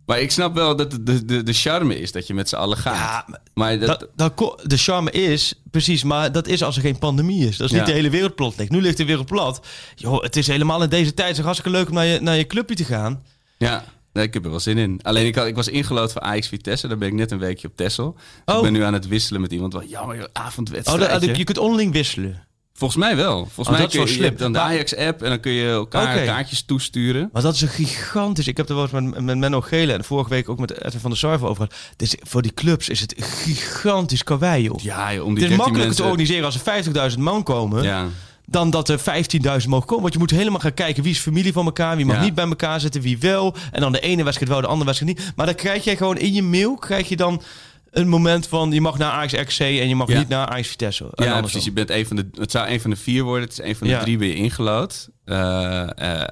Maar ik snap wel dat de, de, de, charme is dat je met z'n allen gaat. Ja, maar dat, Dat, de charme is, precies, maar dat is als er geen pandemie is. Dat is niet de hele wereld plat ligt. Nu ligt de wereld plat. Joh, het is helemaal in deze tijd zo hartstikke leuk om naar je, naar je clubje te gaan. Ja, nee, ik heb er wel zin in. Alleen ik, had, ik was ingelood voor Ajax Vitesse. Daar ben ik net een weekje op Texel. Dus Oh. ik ben nu aan het wisselen met iemand. Wel, jammer, Oh, avondwedstrijd. dat, je kunt onderling wisselen. Volgens mij wel. Volgens Oh, mij dat is kun je, je hebt dan de Ajax-app en dan kun je elkaar kaartjes toesturen. Maar dat is een gigantisch. Ik heb er wel eens met, met Menno Gele en vorige week ook met Edwin van der Sarve over gehad. Dus voor die clubs is het gigantisch joh. Ja, joh, om het die is 13 makkelijker mensen... te organiseren als er 50.000 man komen... Ja. Dan dat er 15.000 mogen komen. Want je moet helemaal gaan kijken wie is familie van elkaar... wie mag Ja. niet bij elkaar zitten, wie wel. En dan de ene wedstrijd wel, de andere wedstrijd niet. Maar dan krijg je gewoon in je mail... krijg je dan een moment van... je mag naar Ajax RC en je mag Ja. niet naar Ajax Vitesse. En Ja, precies. Je bent een van de, het zou een van de vier worden. Het is een van de Ja. drie ben je ingelood. Eh, eh,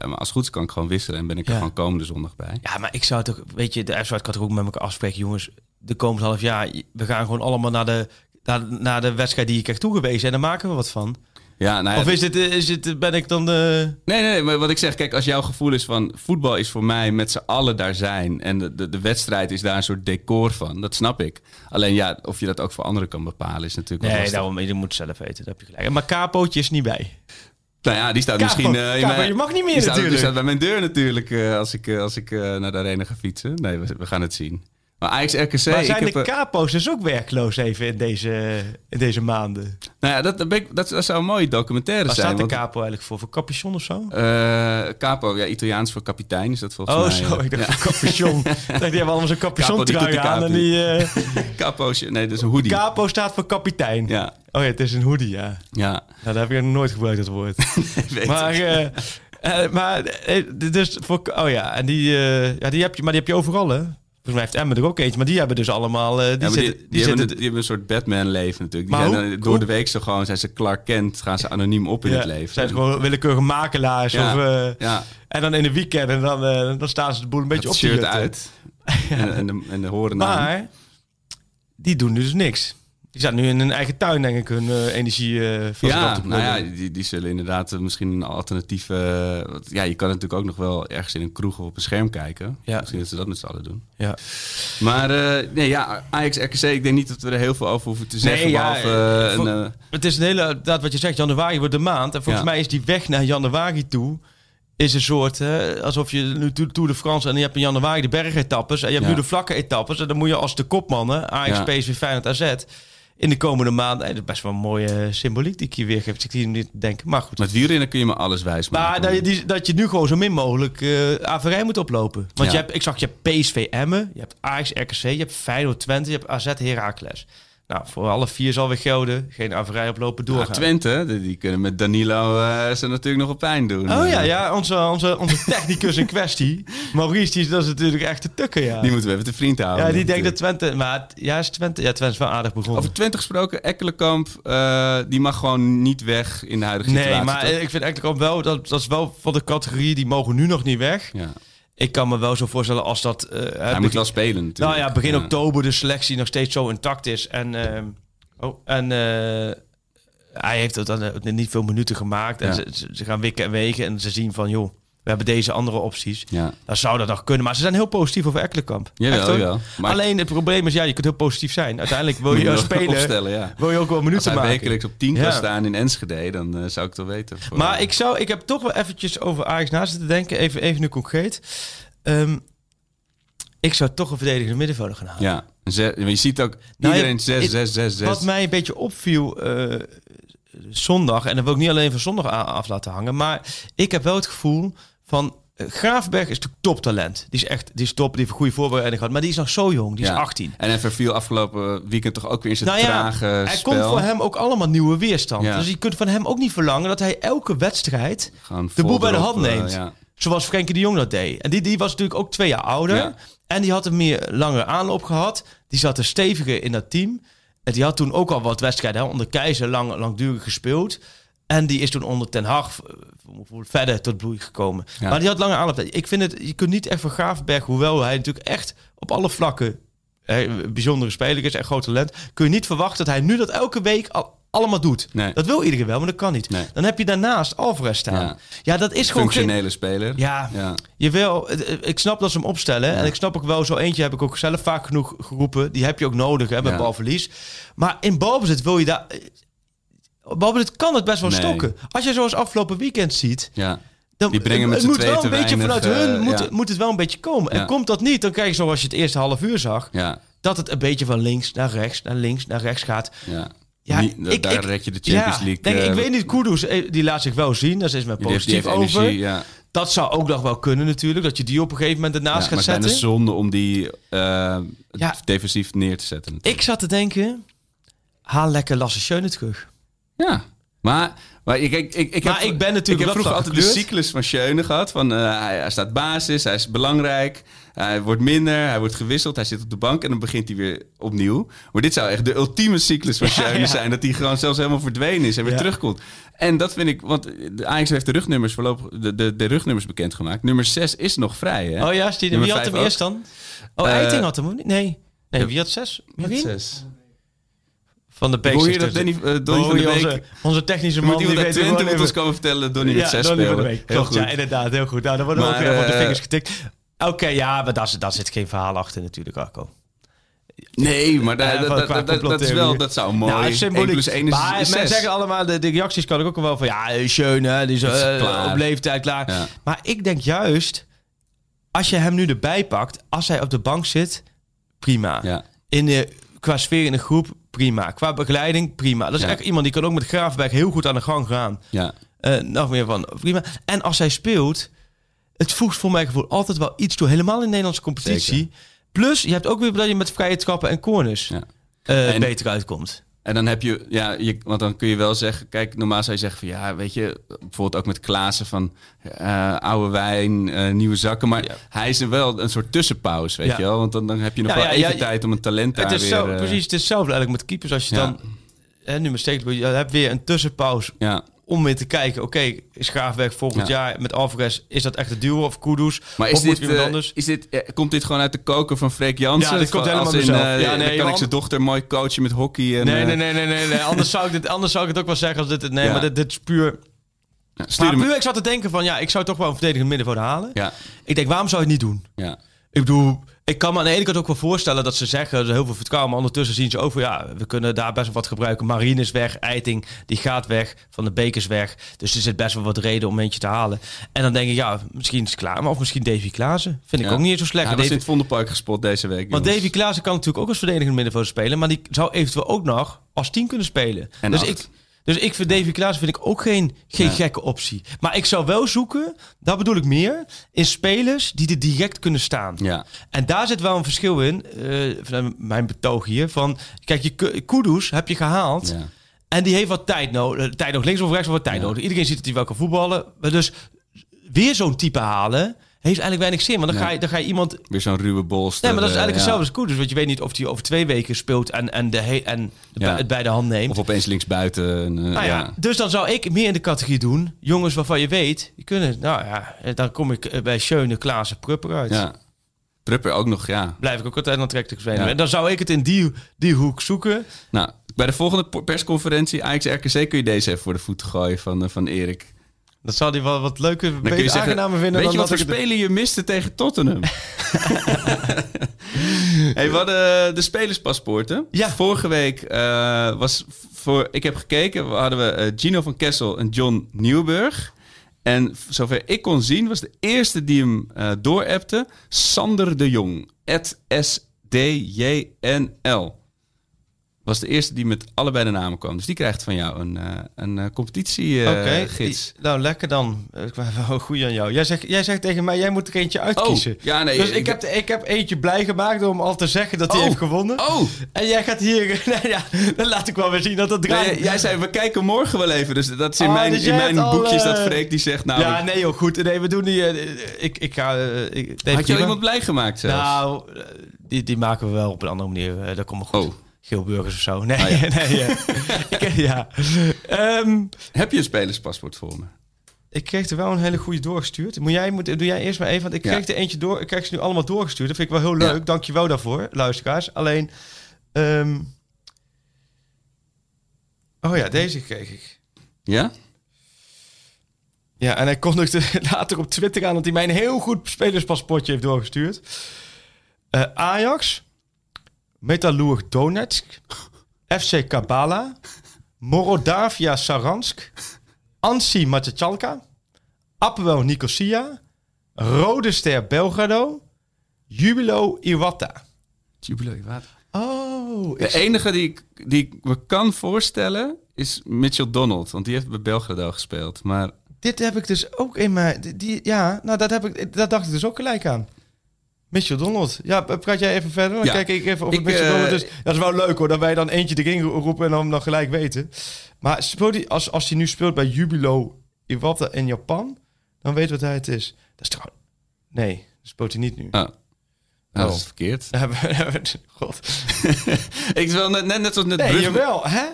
maar als goed is kan ik gewoon wisselen. En ben ik er gewoon komende zondag bij. Ja, maar ik zou toch, weet je, de F-site kan toch ook met elkaar afspreken, jongens. De komende half jaar, we gaan gewoon allemaal naar de, naar, naar de wedstrijd die je krijgt toegewezen en daar maken we wat van. Ja, nou ja, Of is het, is het, ben ik dan de... Nee, nee, nee, maar wat ik zeg, kijk, als jouw gevoel is van voetbal is voor mij met z'n allen daar zijn en de, de, de wedstrijd is daar een soort decor van, dat snap ik. Alleen ja, of je dat ook voor anderen kan bepalen is natuurlijk wel Nee, daarom, je moet het zelf weten, daar heb je gelijk. Maar Capootje is niet bij. Nou ja, die staat misschien... eh, mijn- je mag niet meer die staat, natuurlijk. Die staat bij mijn deur natuurlijk eh, als ik, eh, als ik eh, naar de arena ga fietsen. Nee, we, we gaan het zien. Maar Ajax RKC... maar ik zijn heb, de eh, capo's dus ook werkloos even in deze, in deze maanden? nou ja, dat, dat, zou een mooie documentaire Waar zijn. staat de capo eigenlijk voor? Voor capuchon of zo? Eh, capo, ja, Italiaans voor kapitein is dat volgens Oh, mij. zo. eh, Ik dacht ja. voor capuchon. *laughs* Die hebben allemaal zo'n capuchon trui aan. En die, eh, *laughs* Capo, nee, dat is een hoodie. capo staat voor kapitein. Ja, Oh ja, het is een hoodie, ja. ja. Nou, dat heb ik nog nooit gebruikt, dat woord. *laughs* Weet maar, maar, dus voor, oh ja, en die, ja, die heb je, maar die heb je overal, hè? Volgens mij heeft Emmen er ook eentje, maar die hebben dus allemaal, eh, die, Ja, zitten, die, die, die, hebben, zitten, een- die hebben een soort Batman-leven natuurlijk. Die zijn hoe- door hoe- de week zo gewoon, zijn ze Clark Kent, gaan ze anoniem op in ja, het leven. zijn het gewoon willekeurige makelaars. Ja, Of, eh, ja, en dan in de weekend, en dan, eh, dan staan ze de boel een beetje het op shirt uit. *laughs* En, en, de, en de horen. Maar die doen dus niks. Die zaten nu in hun eigen tuin, denk ik, hun eh, energie eh Ja, te nou ja, die, die zullen inderdaad eh, misschien een alternatieve... ja, je kan natuurlijk ook nog wel ergens in een kroeg of op een scherm kijken. Ja. Misschien dat ze dat met z'n allen doen. Ja. Maar nee, ja, Ajax RKC, ik denk niet dat we er heel veel over hoeven te zeggen. Nee, behalve eh, voor- een, eh, Het is een hele, dat wat je zegt, januari wordt de maand. En volgens Ja. mij is die weg naar januari toe... is een soort, hè, alsof je nu Tour Tour de France... en je hebt in januari de bergetappes... en je hebt Ja. nu de vlakke etappes... en dan moet je als de kopmannen, Ajax, Ja. PSV, Feyenoord, AZ... in de komende maanden... en dat is best wel een mooie symboliek die ik hier weer geef. Ik zie niet denken, maar goed. met wielrennen kun je me alles wijs Maar maken. dat je, die, dat je nu gewoon zo min mogelijk eh averij moet oplopen. Want Ja. je hebt, ik zag, je hebt PSV Emmen, je hebt Ajax RKC, je hebt Feyenoord Twente, je hebt AZ Heracles. Nou, voor alle vier zal weer gelden. Geen averij oplopen, Ja, doorgaan. Twente, die, kunnen met Danilo eh, ze natuurlijk nog op pijn doen. Oh ja, Eh, ja onze, onze, onze *laughs* technicus in kwestie. Maurice, die is, dat is natuurlijk echt te tukken, ja. Die moeten we even te vriend houden. ja, die denkt dat. Twente... Maar ja, is Twente, ja, Twente is wel aardig begonnen. Over Twente gesproken, Ekkelenkamp, eh, die mag gewoon niet weg in de huidige nee, situatie. maar toch? ik vind eigenlijk ook wel... Dat, dat is wel van de categorie, die mogen nu nog niet weg. ja. Ik kan me wel zo voorstellen als dat... eh, Hij moet wel spelen natuurlijk. Nou ja, begin oktober de selectie nog steeds zo intact is. En, ehm, oh, en eh, hij heeft het dan eh, niet veel minuten gemaakt. En Ja. ze- ze gaan wikken en wegen en ze zien van, joh, we hebben deze andere opties. Ja, Dan zou dat nog kunnen. Maar ze zijn heel positief over Ekkelenkamp. jawel, hoor. jawel. Maar Alleen het probleem is, ja, je kunt heel positief zijn. Uiteindelijk wil je *laughs* als speler, opstellen, ja. wil je ook wel Als minuten maken. wekelijks op 10 kan Ja. staan in Enschede, dan eh, zou ik het wel weten. Voor- Maar ik, zou, ik heb toch wel eventjes over Ajax na zitten denken. Even, even nu concreet. Ehm, ik zou toch een verdedigende middenvelder gaan halen. Ja, je ziet ook Nou, iedereen je- 6, het- 6, 6, 6. Wat mij een beetje opviel eh, zondag, en dat wil ik niet alleen van zondag af laten hangen, maar ik heb wel het gevoel van eh, Graafberg is natuurlijk toptalent. Die is echt, die is top, die heeft een goede voorbereiding gehad, maar die is nog zo jong, die is Ja. 18. En hij verviel afgelopen weekend toch ook weer in zijn Nou ja, trage er spel. komt voor hem ook allemaal nieuwe weerstand. Ja. Dus je kunt van hem ook niet verlangen dat hij elke wedstrijd de boel bij de hand neemt. Zoals Frenkie de Jong dat deed. En die, die was natuurlijk ook twee jaar ouder. En die had een meer langere aanloop gehad. Die zat er steviger in dat team. En die had toen ook al wat wedstrijden hè, onder Keizer lang, langdurig gespeeld. En die is toen onder Ten Hag eh, verder tot bloei gekomen. Ja. Maar die had lange aanloop. Ik vind het, je kunt niet echt van Gravenberg, hoewel hij natuurlijk echt op alle vlakken hè, een bijzondere speler is en groot talent, kun je niet verwachten dat hij nu dat elke week al, allemaal doet. Nee. Dat wil iedereen wel, maar dat kan niet. Nee. Dan heb je daarnaast Alvarez staan. Ja, Ja. dat is gewoon geen... Functionele speler. Ja, Ja. je wil, ik snap dat ze hem opstellen. En ik snap ook wel, zo eentje heb ik ook zelf vaak genoeg geroepen. Die heb je ook nodig hè, bij balverlies. Maar in balbezit wil je daar... Balbezit kan het best wel Nee. stokken. Als je zoals afgelopen weekend ziet... ja. Dan, Die brengen met het moet wel een beetje weinig, vanuit hun eh, moet, ja. moet het wel een beetje komen. En komt dat niet, dan krijg je zoals je het eerste half uur zag... Ja. dat het een beetje van links naar rechts, naar links naar rechts gaat. Ja. Ja, Niet- ik- daar ik- red je de Champions ja, League. denk, ik eh, weet niet, Kudus, eh, die laat zich wel zien. Daar is die positief over. energie, ja. Dat zou ook nog wel kunnen natuurlijk. Dat je die op een gegeven moment Ja, ernaast maar gaat het is bijna zetten. zonde om die defensief neer te zetten. natuurlijk. Ik zat te denken, haal lekker Lasse Schöne terug. Ja, maar, maar ik, ik, ik, ik, Maar heb, ik ben natuurlijk ik heb vroeger altijd de cyclus van Schöne gehad. Van, eh, hij, hij staat basis, hij is belangrijk, hij wordt minder, hij wordt gewisseld, hij zit op de bank en dan begint hij weer opnieuw. Maar dit zou echt de ultieme cyclus van *laughs* Schöne ja. zijn. Dat hij gewoon zelfs helemaal verdwenen is en weer Ja. terugkomt. En dat vind ik, want de Ajax heeft de rugnummers voorlopig, de, de, de rugnummers bekendgemaakt. Nummer 6 is nog vrij, hè? Oh ja, Nummer wie had hem ook. eerst dan? Oh, Eh, Eiting had hem niet? Nee. Nee, wie had zes? Met Wie? zes. Van de hoor hier Beek. dat Danny, eh, Donny van de Beek... onze, onze technische Moet man, die iemand uit weet Twente gewoon moet ons komen vertellen Donny met ja, 6 Donny van de. Beek. Klopt, ja, inderdaad, heel goed. Nou, dan worden we ook weer op de eh, vingers getikt. Oké, ja, maar daar, zit- daar zit geen verhaal achter natuurlijk, Arco. Nee, maar Ja, dat, is wel, dat zou mooi. Nou, het symboliek. 1 plus 1 is, maar is men 6. zeggen allemaal, de, de reacties kan ik ook wel van, ja, eh, Schöne, hè, die is, eh, op leeftijd klaar. Ja. Maar ik denk juist, als je hem nu erbij pakt, als hij op de bank zit, prima. Ja. In de, qua sfeer in de groep, prima. Qua begeleiding, prima. Dat is echt iemand die kan ook met Gravenberg heel goed aan de gang gaan. Ja. Eh, nog meer van, prima. En als hij speelt, het voegt voor mijn gevoel altijd wel iets toe. Helemaal in de Nederlandse competitie. Plus, je hebt ook weer dat je met vrije trappen en corners Ja. eh, En- beter uitkomt. En dan heb je, ja, je, want dan kun je wel zeggen, kijk, normaal zou je zeggen van ja, weet je, bijvoorbeeld ook met Klaassen van eh, oude wijn, eh, nieuwe zakken. Maar Ja. hij is er wel een soort tussenpauze, weet Ja. je wel? Want dan, dan heb je nog Ja, wel even tijd om een talent is weer... zo, eh, precies het is hetzelfde eigenlijk met keepers. Als je dan, hè, nu Stekelenburg, je hebt weer een tussenpauze Ja, om weer te kijken. Oké, is Graafwerk volgend Ja. jaar met Alvarez, is dat echt het duo of Kudus? maar of is moet dit, iemand eh, anders? is dit, eh, komt dit gewoon uit de koker van Freek Jansen? Ja, dit komt helemaal in, eh, Ja, dan nee, kan ik zijn dochter mooi coachen met hockey. En, Nee, nee, nee, nee, nee, nee. Anders, zou ik dit, anders zou ik het ook wel zeggen als dit... Nee, Ja. maar dit, dit is puur... ja, Maar puur, ik zat te denken van... Ja, ik zou toch wel een verdedigend middenveld halen. Ja, Ik denk, waarom zou je het niet doen? ja. Ik bedoel, ik kan me aan de ene kant ook wel voorstellen dat ze zeggen, heel veel vertrouwen, maar ondertussen zien ze ook van ja, we kunnen daar best wel wat gebruiken. Marine is weg, Eiting, die gaat weg, Van de Beek is weg. Dus er zit best wel wat reden om eentje te halen. En dan denk ik, ja, misschien is het klaar, maar of misschien Davy Klaassen. Vind ik Ja. ook niet zo slecht. Hij was in het Vondelpark gespot deze week. want. Davy Klaassen kan natuurlijk ook als verdedigend middenveld spelen, maar die zou eventueel ook nog als team kunnen spelen. En dus acht. ik, dus ik vind Davy Klaassen vind ik ook geen, geen gekke optie. Maar ik zou wel zoeken, dat bedoel ik meer, in spelers die er direct kunnen staan. Ja, En daar zit wel een verschil in, eh, mijn betoog hier. Van, kijk, je Ku- Kudus heb je gehaald. ja. En die heeft wat tijd nodig. Tijd nog links of rechts, of wat tijd Ja. nodig. Iedereen ziet dat hij wel kan voetballen. Dus weer zo'n type halen, heeft eigenlijk weinig zin. Want dan, Nee. ga, je, dan ga je iemand... Weer zo'n ruwe bolster. Nee, maar dat is eh, eigenlijk hetzelfde als Kudus. Want je weet niet of hij over twee weken speelt en, en, de he- en de, Ja. het bij de hand neemt. Of opeens linksbuiten. en, eh, Nou ja, dus dan zou ik meer in de categorie doen. Jongens waarvan je weet, die kunnen... Nou ja, dan kom ik eh, bij Schöne, Klaassen, Prupper uit. ja. Prupper ook nog, ja. Blijf ik ook altijd aantrekkelijk. Ja. En dan zou ik het in die, die hoek zoeken. Nou, bij de volgende persconferentie Ajax-RKC kun je deze even voor de voeten gooien van, eh, van Erik. Dat zou hij wel wat leuker, Dan je beter zeggen, aangenamer vinden weet je dan wat dat voor spelen je miste tegen Tottenham? *laughs* hey, we hadden eh, de spelerspaspoorten. Ja. Vorige week eh, was voor, ik heb gekeken, we hadden we eh, Gino van Kessel en John Nieuwburg. En zover ik kon zien, was de eerste die hem eh doorappte Sander de Jong. S-D-J-N-L. Was de eerste die met allebei de namen kwam. Dus die krijgt van jou een, eh een eh, competitiegids. Oké, i- nou lekker dan. Ik ben wel goed aan jou. Jij zegt, jij zegt tegen mij, jij moet er eentje uitkiezen. Oh, ja, nee, dus ik- ik, heb, ik heb eentje blij gemaakt door hem al te zeggen dat hij Oh. heeft gewonnen. Oh, En jij gaat hier... *laughs* Nou ja, dan laat ik wel weer zien dat Nee, draait. jij- jij zei, we kijken morgen wel even. Dus dat is in Oh, mijn, dus in mijn al, boekjes dat eh, Freek die zegt... Nou, ja, nee joh, goed. Nee, we doen die... eh, ik, ik ga... eh, ik, nee, had je al iemand blij gemaakt zelfs? Nou, eh, die, die maken we wel op een andere manier. eh, dat komt wel goed. Oh. Geelburgers of zo. Nee, Ah, ja. *laughs* nee. ik, ja. Ehm, Heb je een spelerspaspoort voor me? Ik kreeg er wel een hele goede doorgestuurd. Moet jij, moet, doe jij eerst maar even, want ik kreeg er eentje door. Ik krijg ze nu allemaal doorgestuurd. Dat vind ik wel heel leuk. Dank je wel daarvoor, luisteraars. Alleen, ehm, oh ja, deze kreeg ik. Ja? Ja, en hij kondigde *laughs* later op Twitter aan dat hij mij een heel goed spelerspaspoortje heeft doorgestuurd. Eh, Ajax, Metalurg Donetsk, *laughs* FC Kabala, Morodavia Saransk, Ansi Machalka, Apwel Nicosia, Rode Ster Belgrado, Jubilo Iwata. Jubilee, wat? Oh, De enige die ik, die ik me kan voorstellen is Mitchell Donald. Want die heeft bij Belgrado gespeeld. Maar dit heb ik dus ook in mijn... die- Die, ja, nou dat, heb ik, dat dacht ik dus ook gelijk aan. Mitchell Donald. Ja, praat jij even verder? Dan Ja. kijk ik even of Ik, Mitchell eh, Donald is. Dat is wel leuk hoor, dat wij dan eentje erin ro- roepen en dan, dan gelijk weten. Maar speelt hij, als, als hij nu speelt bij Jubilo Iwata in Japan, dan weet wat hij het is. Dat is toch... Nee, dat speelt hij niet nu. oh, nou, dat Oh. is verkeerd. *laughs* Hebben we- God. *laughs* ik wil net, net, net zoals net Nee, Brugge- jawel, hè?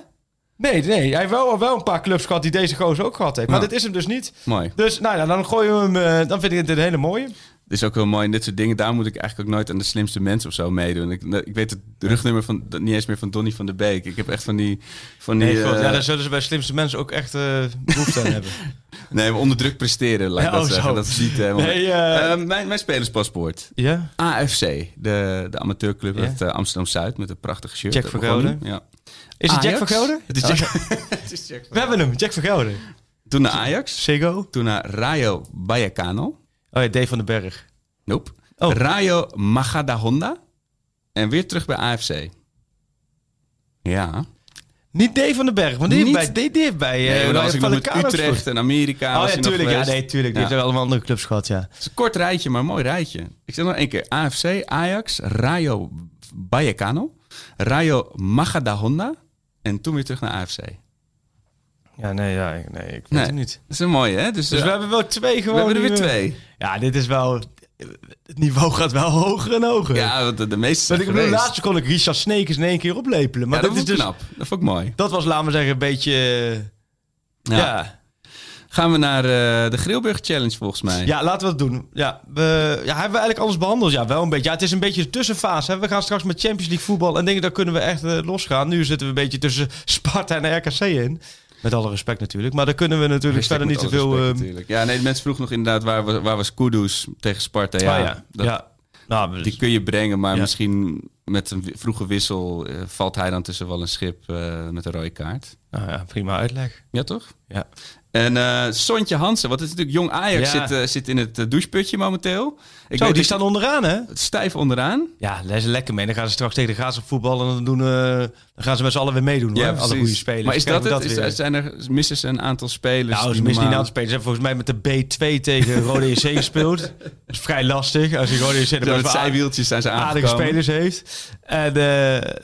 Nee, nee, hij heeft wel, wel een paar clubs gehad die deze gozer ook gehad heeft. Maar dit is hem dus niet. Mooi. Dus nou ja, dan gooien we hem... eh, dan vind ik het een hele mooie. Is ook heel mooi. En dit soort dingen, daar moet ik eigenlijk ook nooit aan de slimste mensen of zo meedoen. Ik, ik weet het rugnummer van, niet eens meer van Donny van der Beek. Ik heb echt van die... Van die Nee, God, eh, ja, daar zullen ze bij slimste mensen ook echt eh, behoefte aan hebben. *laughs* nee, maar onder druk presteren, laat ik Ja, dat oh, zeggen. zo. Dat is niet helemaal... Nee, eh, mijn, mijn spelerspaspoort. Ja? AFC, de, de amateurclub Ja. uit Amsterdam-Zuid met een prachtige shirt. Jack van Gelder. Ja. Is het Jack van Gelder? Het is Oh, Jack, ja. *laughs* het is Jack van We hebben hem, Jack van Gelder. Toen naar Ajax. Sego. Toen naar Rayo Vallecano. Oh ja, Dave van den Berg. Nope. Oh. Rayo Majadahonda. En weer terug bij AFC. Ja. Niet Dave van den Berg, want die heeft Niet- bij, die, die heeft bij Nee, eh, was ik nog met Utrecht gespeeld. en Amerika. Oh ja, hij nog tuurlijk. Ja, geweest. nee, tuurlijk. Die Ja. heeft allemaal andere clubs gehad, ja. Het is een kort rijtje, maar een mooi rijtje. Ik zeg nog één keer. AFC, Ajax, Rayo Vallecano, Rayo Majadahonda en toen weer terug naar AFC. Ja, nee, ja, ik- nee ik weet Nee. het niet. Dat is een mooie, hè? Dus, Dus eh, we hebben wel twee we gewoon. hebben er weer we- twee. Ja, dit is wel... Het niveau gaat wel *laughs* hoger en hoger. Ja, want de, de meeste zijn ik bedoel, laatst kon ik Richard Sneekers in één keer oplepelen. Maar ja, dat is dus... knap. Dat vond ik mooi. Dat was, laten we zeggen, een beetje... eh, Ja. Ja. Gaan we naar eh, de Grilburg Challenge volgens mij. Ja, laten we dat doen. Ja, we, ja, hebben we eigenlijk alles behandeld? Ja, wel een beetje. Ja, het is een beetje een tussenfase. Hè. We gaan straks met Champions League voetbal en dingen, daar kunnen we echt eh, losgaan. Nu zitten we een beetje tussen *laughs* Sparta en RKC in. Met alle respect natuurlijk. Maar daar kunnen we natuurlijk verder niet te veel... respect ehm. Ja, nee, de mensen vroegen nog inderdaad waar, was- waar was Kudus tegen Sparta. oh Ja, ja, dat- ja. Nou, Die kun je brengen, maar Ja. misschien met een vroege wissel eh, valt hij dan tussen wel een schip eh, met een rode kaart. nou ja, prima uitleg. Ja, toch? Ja. En eh Sontje Hansen, wat is natuurlijk jong Ajax, Ja. zit, eh, zit in het eh, doucheputje momenteel. Ik Zo, weet die staan onderaan, hè? stijf onderaan. Ja, les lekker mee. Dan gaan ze straks tegen de Gaza voetballen en dan, doen, dan gaan ze met z'n allen weer meedoen. Hoor. alle goede spelers. Maar is dat het? Is, zijn er, missen ze een aantal spelers? Nou, ze missen niet normaal- aan te spelen. Ze hebben volgens mij met de B2 tegen Rode *laughs* JC gespeeld. Dat is vrij lastig. Als je Rode JC Ja, met zijwieltjes zijn ze aardige spelers heeft. En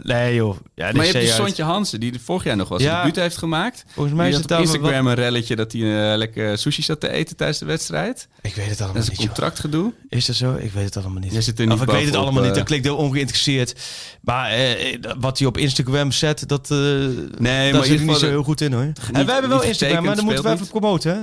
nee joh. Ja, Maar je hebt die uit. Sontje Hansen, die vorig jaar nog wel Ja. debuut heeft gemaakt. Volgens mij is het op Instagram een relletje dat hij eh, lekker sushi zat te eten tijdens de wedstrijd. Ik weet het allemaal Dat is niet, contractgedoe. Is dat zo? Ik weet het allemaal niet. Jij zit er of niet ik weet het allemaal niet. eh. Dat klinkt heel ongeïnteresseerd. Maar eh, wat hij op Instagram zet, dat, eh Nee, daar maar in zit ik niet zo heel goed in hoor. en we hebben wel Instagram, maar dan moeten we even promoten. Hè?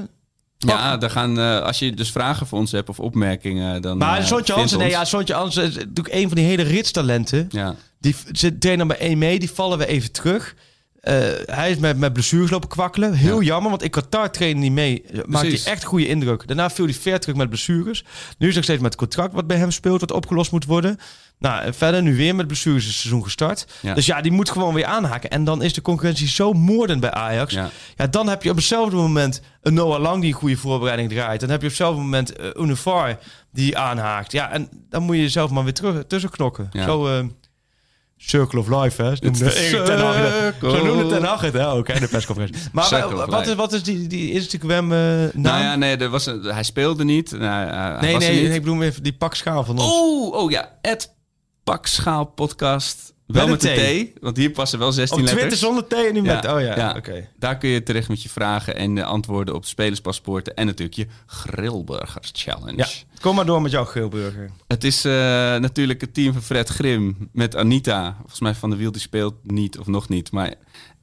Ja, daar gaan, als je dus vragen voor ons hebt of opmerkingen, dan. Maar eh, Sontje Hansen, nee, ja, Sontje Hansen is natuurlijk een van die hele ritstalenten. Ja. Die zit trainen bij 1 mee, die vallen we even terug. Eh, hij is met, met blessures lopen kwakkelen. Heel Ja. jammer, want in Qatar trainde hij mee. eh, Maakte hij echt goede indruk. Daarna viel hij ver terug met blessures. Nu is hij nog steeds met het contract wat bij hem speelt, wat opgelost moet worden. Nou, verder nu weer met blessures is het seizoen gestart. Ja. Dus ja, die moet gewoon weer aanhaken. En dan is de concurrentie zo moordend bij Ajax. Ja. Ja, dan heb je op hetzelfde moment een Noah Lang die een goede voorbereiding draait. Dan heb je op hetzelfde moment uh, Univar die aanhaakt. Ja, en dan moet je jezelf maar weer terug tussen knokken. Zo eh, Circle of Life, hè? Zo noemde It's the Erik ten Hag het. Zo noemde Ten Hag het, hè? Ook, hè, in de persconferentie. *laughs* Maar wa- of wat is, wat is die, die Instagram eh naam? Nou ja, nee, er was een, hij speelde niet. Nou, hij- nee, was er nee, niet. nee, ik bedoel meer die pak schaal van ons. Oh, oh ja, het Pakschaal podcast. Wel Met met, een de T. Want hier passen wel 16 op Twitter letters. zonder T en nu met... Oh ja, ja. oké. Daar kun je terecht met je vragen en de antwoorden op de spelerspaspoorten. En natuurlijk je Grillburgers Challenge. Ja, kom maar door met jouw geelburger. Het is eh, natuurlijk het team van Fred Grim met Anita. Volgens mij Van der Wiel die speelt niet of nog niet. Maar...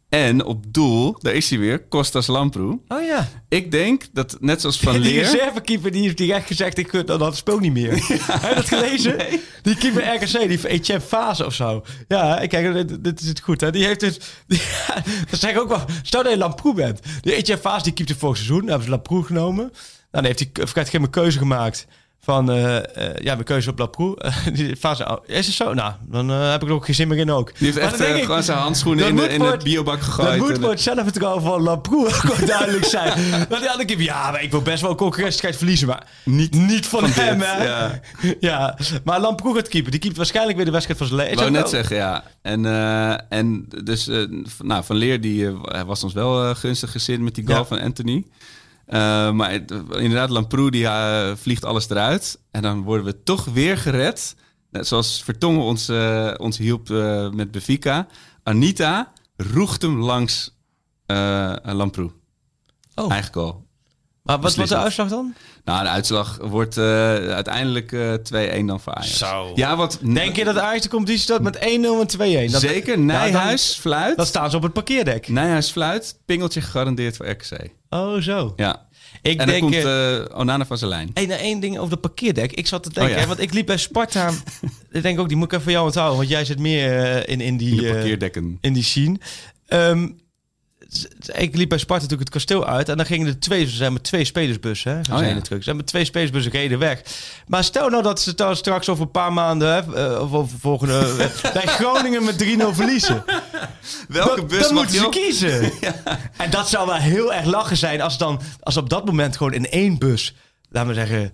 En op doel, daar is hij weer, Kostas Lamproe. Oh ja. Ik denk dat net zoals Van *laughs* die Leer... reservekeeper die heeft direct gezegd, ik dat, dat speel niet meer. *laughs* Heb je dat gelezen? Die keeper RKC, die Etienne Fase of zo. Ja, kijk, dit, dit is het goed. Hè? Die heeft dus, *laughs* die, dat zeg ik ook wel, stel dat je Lamproe bent. Die Etienne Fase, die keepte vorig seizoen, dan hebben ze Lamproe genomen. Nou, dan heeft hij geen keuze gemaakt van, eh, eh, ja, mijn keuze op Lamproe. *laughs* die fase, is het zo? Nou, dan eh, heb ik er ook geen zin meer in ook. Die heeft Maar echt dan eh, ik, gewoon zijn handschoenen in, de, in het biobak gegooid. Dat moet voor het zelfvertrouwen van Lamproe gewoon duidelijk zijn. *laughs* Want die andere keeper, ja, maar ik wil best wel concurrentiestrijd verliezen, maar niet, niet van, van hem, dit, hè? ja. *laughs* Ja. maar Lamproe gaat keeper. Die keept waarschijnlijk weer de wedstrijd van zijn leven. Ik wou net zeggen, ja. En, eh, en dus, eh, nou, Van Leer die, eh, was ons wel eh, gunstig gezind met die goal Ja. van Anthony. Eh, maar inderdaad, Lamproe die eh, vliegt alles eruit. En dan worden we toch weer gered. Net zoals Vertongen ons, eh, ons hielp met Benfica. Anita roegt hem langs Lamproe. Oh. Eigen goal. Maar wat was de uitslag dan? Nou, de uitslag wordt eh, uiteindelijk eh 2-1 dan voor Ajax. Zo. Ja, wat... Denk je dat Ajax de competitie staat met 1-0 en 2-1? Dat, Zeker, Nou, Nijhuis fluit. Dan staan ze op het parkeerdek. Nijhuis fluit, pingeltje gegarandeerd voor RKC. Oh, zo. Ja. Ik en dan denk... komt eh, Onana van zijn lijn. Hey, nou, één ding over de parkeerdek. Ik zat te denken, Oh ja. hè, want ik liep bij Sparta. *laughs* ik denk ook, die moet ik even voor jou onthouden. Want jij zit meer in, in, die, de eh, parkeerdekken. in die scene. Ehm, ik liep bij Sparta natuurlijk het kasteel uit. En dan gingen er twee, ze zijn met twee spelersbussen. Hè, Oh ze ja. en terug. Ze zijn met twee spelersbussen reden weg. Maar stel nou dat ze dan straks over een paar maanden... Hè, eh, of over volgende... *laughs* eh, bij Groningen met 3-0 verliezen. Welke Dan- bus dan mag moeten ze op? kiezen. *laughs* En dat zou wel heel erg lachen zijn als dan als op dat moment gewoon in één bus, laten we zeggen,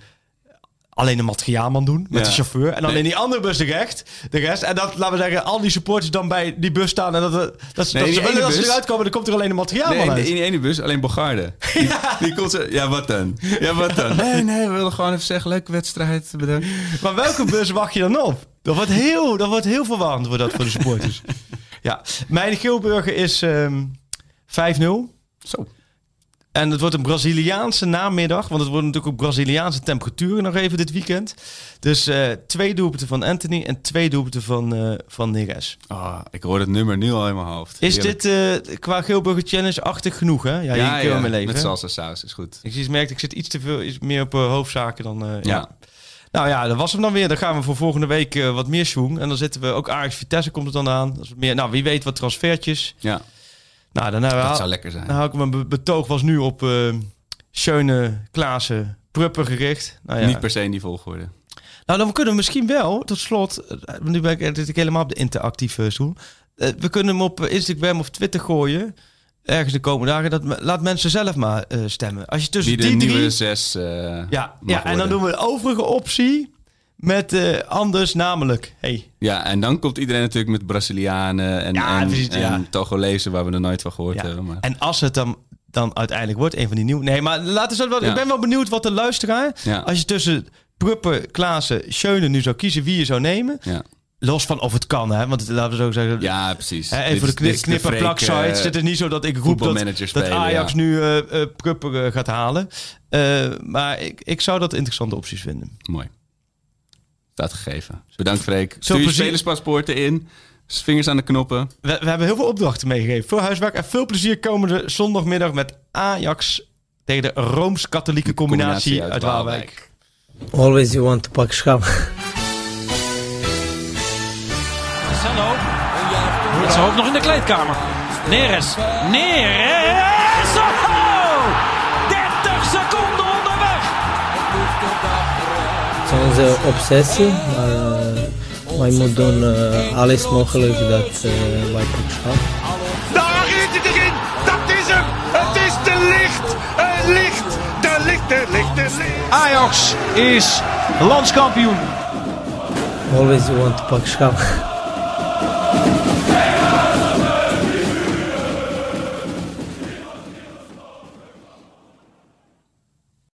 alleen de materiaalman doen met Ja. de chauffeur. En alleen die andere bus de recht, de rest. En dat, laten we zeggen, al die supporters dan bij die bus staan. En dat, dat, dat, ze- Nee, dat die ze willen dat ze eruit komen, dan komt er alleen de materiaalman Nee, in, uit. in die ene bus alleen Bogarde. Die, die komt zo, ja wat dan? Ja wat dan? *laughs* Nee, nee, we willen gewoon even zeggen, leuke wedstrijd, bedankt. Maar welke bus wacht je dan op? Dat wordt heel, dat wordt heel verwarrend wordt dat voor de supporters. *laughs* ja, mijn Geelburger is ehm 5-0. Zo. En het wordt een Braziliaanse namiddag. Want het worden natuurlijk ook Braziliaanse temperaturen nog even dit weekend. Dus eh, twee doelpunten van Anthony en twee doelpunten van, eh van Neres. Ah, ik hoor het nummer nu al in mijn hoofd. Is dit eh, qua Geelburger Challenge-achtig genoeg, hè? Ja, ja, ja, leven. met hè? salsa saus is goed. Ik zie- merk, ik zit iets te veel, iets meer op hoofdzaken dan... ja. Ja. Nou ja, dat was hem dan weer. Dan gaan we voor volgende week wat meer schoen. En dan zitten we ook Ajax Vitesse komt het dan aan. Dat is meer, nou, wie weet wat transfertjes. Ja, Nou, dan, dat zou lekker zijn. dan hou ik mijn be- betoog was nu op eh Schöne, Klaassen, Prupper gericht. Nou, ja. Niet per se in die volgorde. nou, dan kunnen we misschien wel, tot slot, eh, nu ben ik, zit ik helemaal op de interactieve stoel. Eh, we kunnen hem op Instagram of Twitter gooien. Ergens de komende dagen. Dat, laat mensen zelf maar eh, stemmen. Als je tussen de die drie... nieuwe zes eh, Ja, ja en dan doen we de overige optie met eh, anders namelijk. Hey, Ja, en dan komt iedereen natuurlijk met Brazilianen en, Ja, en, precies, en ja. Togolezen waar we er nooit van gehoord ja. hebben. Maar... En als het dan, dan uiteindelijk wordt, een van die nieuwe... Nee, maar laten we wel, ik ben wel benieuwd wat de luisteraar... Als je tussen Prupper, Klaassen, Schöne nu zou kiezen wie je zou nemen... Ja. Los van of het kan, hè? Want laten we zo zeggen... ja, precies. Hè, Dit even voor de knip, en plak sites. Het is niet zo dat ik roep dat, dat Ajax ja. nu eh eh, Prupper gaat halen. Maar ik, ik zou dat interessante opties vinden. Mooi. Staat gegeven. Bedankt Freek. Zo Stuur je plezier- spelerspaspoorten in. Vingers aan de knoppen. We, we hebben heel veel opdrachten meegegeven. Veel huiswerk en veel plezier komende zondagmiddag met Ajax tegen de Rooms-Katholieke combinatie, uit Waalwijk. Always you want to pak schaam. Marcelo. Met zijn hoofd nog in de kleedkamer. Neres. Neres. Onze obsessie, maar eh, wij moeten doen eh, alles mogelijk dat eh, wij pak schaam. Daar is het erin. Dat is hem. Het is de licht. Het licht. De licht, de licht, de licht. Ajax is landskampioen. Always you want to pak schaam.